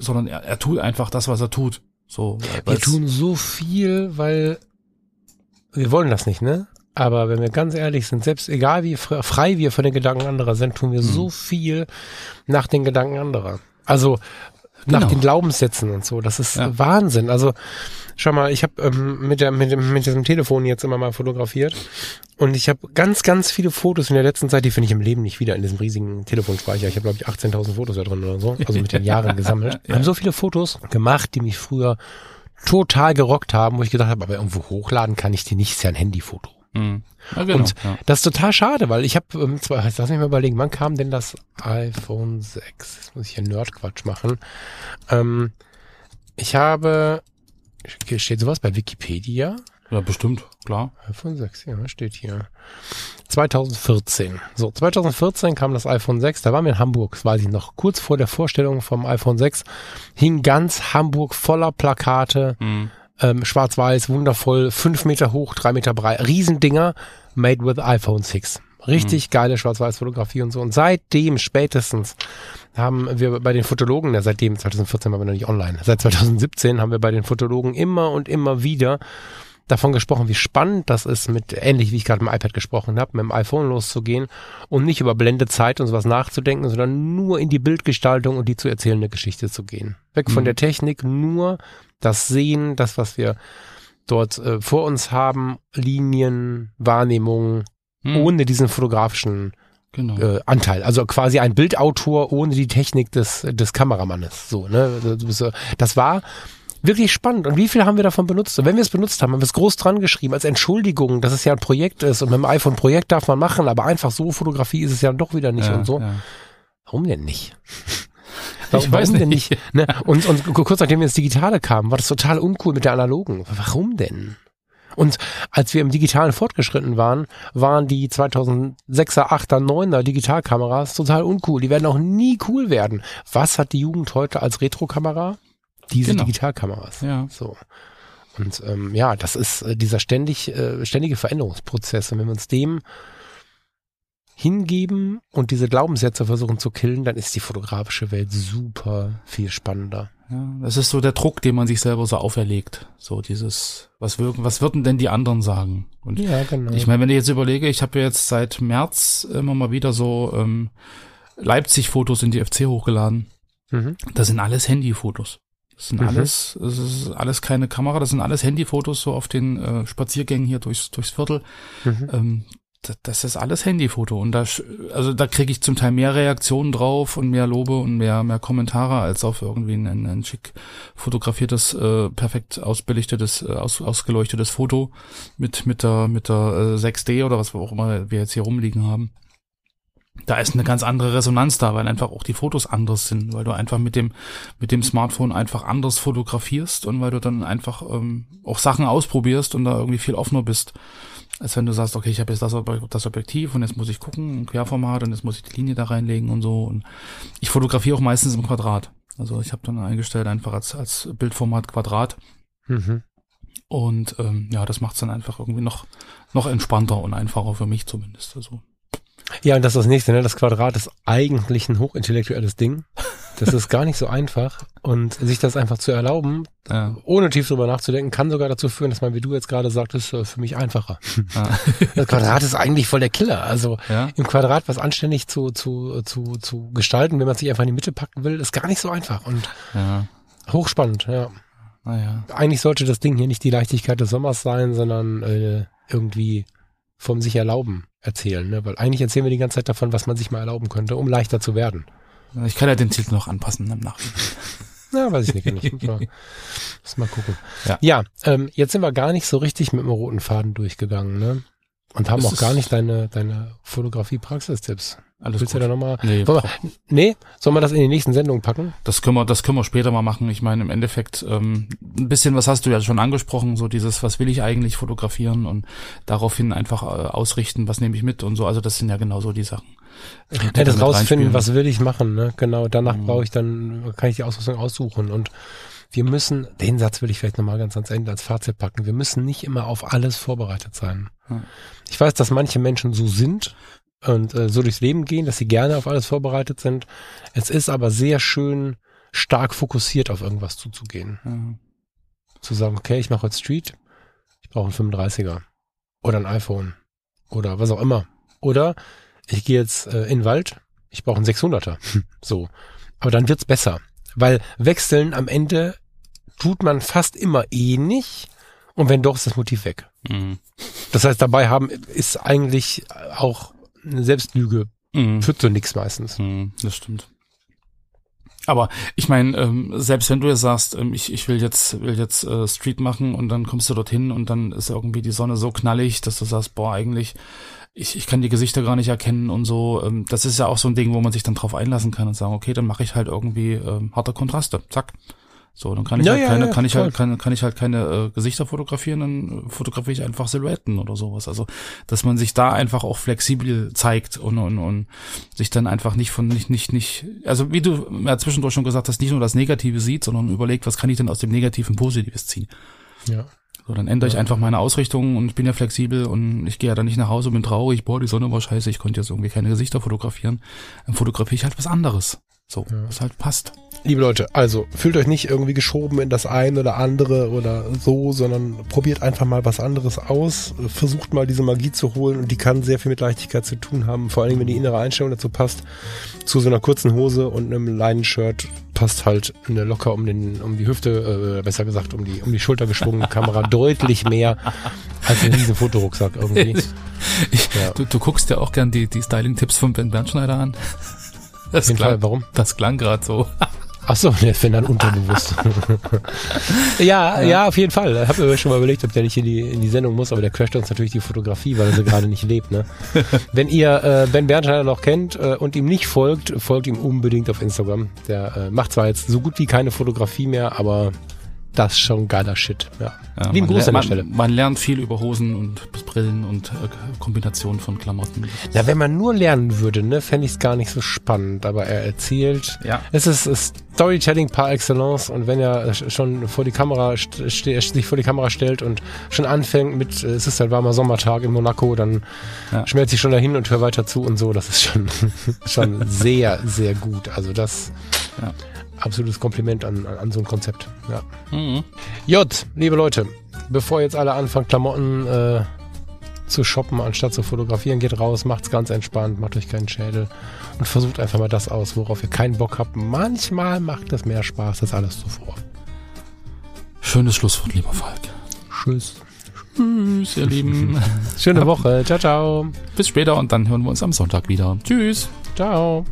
sondern er, er tut einfach das, was er tut. So, Wir tun so viel, weil wir wollen das nicht, ne? Aber wenn wir ganz ehrlich sind, selbst egal wie fre- frei wir von den Gedanken anderer sind, tun wir so viel nach den Gedanken anderer. Also nach Genau. den Glaubenssätzen und so. Das ist Ja. Wahnsinn. Also schau mal, ich habe ähm, mit, der, mit, dem, mit diesem Telefon jetzt immer mal fotografiert und ich habe ganz, ganz viele Fotos in der letzten Zeit, die finde ich im Leben nicht wieder in diesem riesigen Telefonspeicher. Ich habe, glaube ich, 18.000 Fotos da drin oder so, also mit den Jahren gesammelt. Wir haben so viele Fotos gemacht, die mich früher total gerockt haben, wo ich gedacht habe, aber irgendwo hochladen kann ich die nicht, ist ja ein Handyfoto. Mhm. Ja, genau. Und ja. das ist total schade, weil ich habe, ähm, zwar, jetzt lass mich mal überlegen, wann kam denn das iPhone 6? Jetzt muss ich hier Nerdquatsch machen. Ähm, ich habe, steht sowas bei Wikipedia? ja, bestimmt, klar. iPhone 6, ja, steht hier. 2014. So, 2014 kam das iPhone 6, da waren wir in Hamburg, das weiß ich noch. Kurz vor der Vorstellung vom iPhone 6 hing ganz Hamburg voller Plakate, Mhm. ähm, schwarz-weiß, wundervoll, fünf Meter hoch, drei Meter breit, Riesendinger, made with iPhone 6. Richtig geile Schwarz-Weiß-Fotografie und so. Und seitdem spätestens haben wir bei den Fotologen, ja seitdem 2014 waren wir noch nicht online, seit 2017 haben wir bei den Fotologen immer und immer wieder davon gesprochen, wie spannend das ist, mit ähnlich wie ich gerade mit dem iPad gesprochen habe, mit dem iPhone loszugehen und nicht über Blendezeit und sowas nachzudenken, sondern nur in die Bildgestaltung und die zu erzählende Geschichte zu gehen. Weg von Mhm. der Technik, nur das Sehen, das, was wir dort äh, vor uns haben, Linien, Wahrnehmung, Mhm. ohne diesen fotografischen Genau. äh, Anteil. Also quasi ein Bildautor ohne die Technik des, des Kameramannes. So, ne? Du bist so- Das war wirklich spannend. Und wie viel haben wir davon benutzt? Und wenn wir es benutzt haben, haben wir es groß dran geschrieben als Entschuldigung, dass es ja ein Projekt ist. Und mit dem iPhone Projekt darf man machen, aber einfach so Fotografie ist es ja doch wieder nicht ja, und so. Ja. Warum denn nicht? Ich weiß denn nicht. nicht? Ne? Und, und ku- kurz nachdem wir ins Digitale kamen, war das total uncool mit der analogen. Warum denn? Und als wir im Digitalen fortgeschritten waren, waren die 2006er, 8er, 9er Digitalkameras total uncool. Die werden auch nie cool werden. Was hat die Jugend heute als Retrokamera? Diese Genau. Digitalkameras. Ja. So. Und ähm, ja, das ist äh, dieser ständig, äh, ständige Veränderungsprozess. Und wenn wir uns dem hingeben und diese Glaubenssätze versuchen zu killen, dann ist die fotografische Welt super viel spannender. Ja, das ist so der Druck, den man sich selber so auferlegt. So dieses, was wirken, was würden denn die anderen sagen? Und Ja, genau. ich meine, wenn ich jetzt überlege, ich habe ja jetzt seit März immer mal wieder so ähm, Leipzig-Fotos in die FC hochgeladen. mhm. Das sind alles Handyfotos. Das sind Mhm. alles, das ist alles keine Kamera, das sind alles Handyfotos so auf den äh, Spaziergängen hier durchs, durchs Viertel. Mhm. Ähm, das, ist alles Handyfoto und da also da kriege ich zum Teil mehr Reaktionen drauf und mehr Lobe und mehr mehr Kommentare als auf irgendwie ein, ein, ein schick fotografiertes äh, perfekt ausbelichtetes äh, aus, ausgeleuchtetes Foto mit mit der mit der äh, 6D oder was auch immer wir jetzt hier rumliegen haben. Da ist eine ganz andere Resonanz da, weil einfach auch die Fotos anders sind, weil du einfach mit dem mit dem Smartphone einfach anders fotografierst und weil du dann einfach ähm, auch Sachen ausprobierst und da irgendwie viel offener bist, als wenn du sagst, okay, ich habe jetzt das, das Objektiv und jetzt muss ich gucken, ein Querformat und jetzt muss ich die Linie da reinlegen und so. Und ich fotografiere auch meistens im Quadrat. Also ich habe dann eingestellt einfach als als Bildformat Quadrat. Mhm. Und ähm, ja, das macht's dann einfach irgendwie noch noch entspannter und einfacher für mich zumindest. Also ja, und das ist das nächste, ne? Das Quadrat ist eigentlich ein hochintellektuelles Ding. Das ist gar nicht so einfach. Und sich das einfach zu erlauben, ja. ohne tief drüber nachzudenken, kann sogar dazu führen, dass man, wie du jetzt gerade sagtest, äh, für mich einfacher. Ja. Das Quadrat ist eigentlich voll der Killer. Also ja. im Quadrat was anständig zu, zu, zu, zu gestalten, wenn man sich einfach in die Mitte packen will, ist gar nicht so einfach. Und hochspannend, ja. Naja. Eigentlich sollte das Ding hier nicht die Leichtigkeit des Sommers sein, sondern äh, irgendwie vom sich erlauben erzählen, ne? Weil eigentlich erzählen wir die ganze Zeit davon, was man sich mal erlauben könnte, um leichter zu werden. Ich kann ja den Titel noch anpassen im Nachhinein. Ja, weiß ich nicht. Ich muss mal, muss mal gucken. Ja, ja ähm, jetzt sind wir gar nicht so richtig mit dem roten Faden durchgegangen, ne? Und haben auch gar nicht deine, deine Fotografie-Praxistipps. Alles Willst gut. du da nochmal? Nee, wir, nee, sollen wir das in die nächsten Sendungen packen? Das können wir, das können wir später mal machen. Ich meine, im Endeffekt, ähm, ein bisschen, was hast du ja schon angesprochen, so dieses, was will ich eigentlich fotografieren und daraufhin einfach äh, ausrichten, was nehme ich mit und so. Also das sind ja genau so die Sachen. Ja, das rausfinden, was will ich machen, ne? Genau, danach mhm. brauche ich dann, kann ich die Ausrüstung aussuchen und wir müssen, den Satz will ich vielleicht nochmal ganz ans Ende als Fazit packen, wir müssen nicht immer auf alles vorbereitet sein. Ich weiß, dass manche Menschen so sind, und äh, so durchs Leben gehen, dass sie gerne auf alles vorbereitet sind. Es ist aber sehr schön, stark fokussiert auf irgendwas zuzugehen. Mhm. Zu sagen, okay, ich mache heute Street, ich brauche einen 35er oder ein iPhone oder was auch immer. Oder ich gehe jetzt äh, in den Wald, ich brauche einen 600er. so. Aber dann wird's besser. Weil wechseln am Ende tut man fast immer eh nicht. Und wenn doch, ist das Motiv weg. Mhm. Das heißt, dabei haben ist eigentlich auch eine Selbstlüge mhm. führt zu nichts meistens. Mhm, das stimmt. Aber ich meine, ähm, selbst wenn du jetzt sagst, ähm, ich, ich will jetzt will jetzt äh, Street machen und dann kommst du dorthin und dann ist irgendwie die Sonne so knallig, dass du sagst, boah, eigentlich ich, ich kann die Gesichter gar nicht erkennen und so. Ähm, das ist ja auch so ein Ding, wo man sich dann drauf einlassen kann und sagen, okay, dann mache ich halt irgendwie ähm, harte Kontraste. Zack. So, dann kann ich ja, halt ja, keine, ja, kann ich halt, kann, kann ich halt keine äh, Gesichter fotografieren, dann fotografiere ich einfach Silhouetten oder sowas. Also, dass man sich da einfach auch flexibel zeigt und, und, und sich dann einfach nicht von, nicht, nicht, nicht, also wie du ja zwischendurch schon gesagt hast, nicht nur das Negative sieht, sondern überlegt, was kann ich denn aus dem Negativen Positives ziehen. Ja. So, dann ändere ich einfach meine Ausrichtung und ich bin ja flexibel und ich gehe ja dann nicht nach Hause und bin traurig, boah, die Sonne war scheiße, ich konnte jetzt irgendwie keine Gesichter fotografieren. Dann fotografiere ich halt was anderes. So, was halt passt. Liebe Leute, also fühlt euch nicht irgendwie geschoben in das eine oder andere oder so, sondern probiert einfach mal was anderes aus. Versucht mal diese Magie zu holen und die kann sehr viel mit Leichtigkeit zu tun haben. Vor allem, wenn die innere Einstellung dazu passt. Zu so einer kurzen Hose und einem Leinenshirt passt halt eine locker um den, um die Hüfte, äh, besser gesagt um die, um die Schulter geschwungene Kamera deutlich mehr als ein riesen Fotorucksack irgendwie. Ich, ja. du, du guckst ja auch gern die, die Styling-Tipps von Ben Bernschneider an. Das klang, Fall, warum? Das klang gerade so. Ach so, der wenn dann unterbewusst. ja, ja, ja, auf jeden Fall. Ich habe mir schon mal überlegt, ob der nicht in die, in die Sendung muss, aber der crasht uns natürlich die Fotografie, weil er sie gerade nicht lebt. Ne? Wenn ihr äh, Ben Bernsteiner noch kennt äh, und ihm nicht folgt, folgt ihm unbedingt auf Instagram. Der äh, macht zwar jetzt so gut wie keine Fotografie mehr, aber das ist schon geiler Shit. Ja. ja Lieben Gruß an der Stelle. Man lernt viel über Hosen und Brillen und äh, Kombinationen von Klamotten. Ja, wenn man nur lernen würde, ne, fände ich es gar nicht so spannend. Aber er erzählt. Ja. Es ist, ist Storytelling par excellence. Und wenn er schon vor die Kamera sich vor die Kamera stellt und schon anfängt mit, es ist halt warmer Sommertag in Monaco, dann ja. schmelzt sich schon dahin und hört weiter zu und so. Das ist schon, schon sehr, sehr gut. Also das. Ja absolutes Kompliment an, an, so ein Konzept. Ja. Mhm. J, liebe Leute, bevor jetzt alle anfangen, Klamotten äh, zu shoppen, anstatt zu fotografieren, geht raus, macht's ganz entspannt, macht euch keinen Schädel und versucht einfach mal das aus, worauf ihr keinen Bock habt. Manchmal macht es mehr Spaß als alles zuvor. Schönes Schlusswort, lieber Falk. Tschüss. Tschüss, ihr Lieben. Schöne Woche. Ciao, ciao. Bis später und dann hören wir uns am Sonntag wieder. Tschüss. Ciao.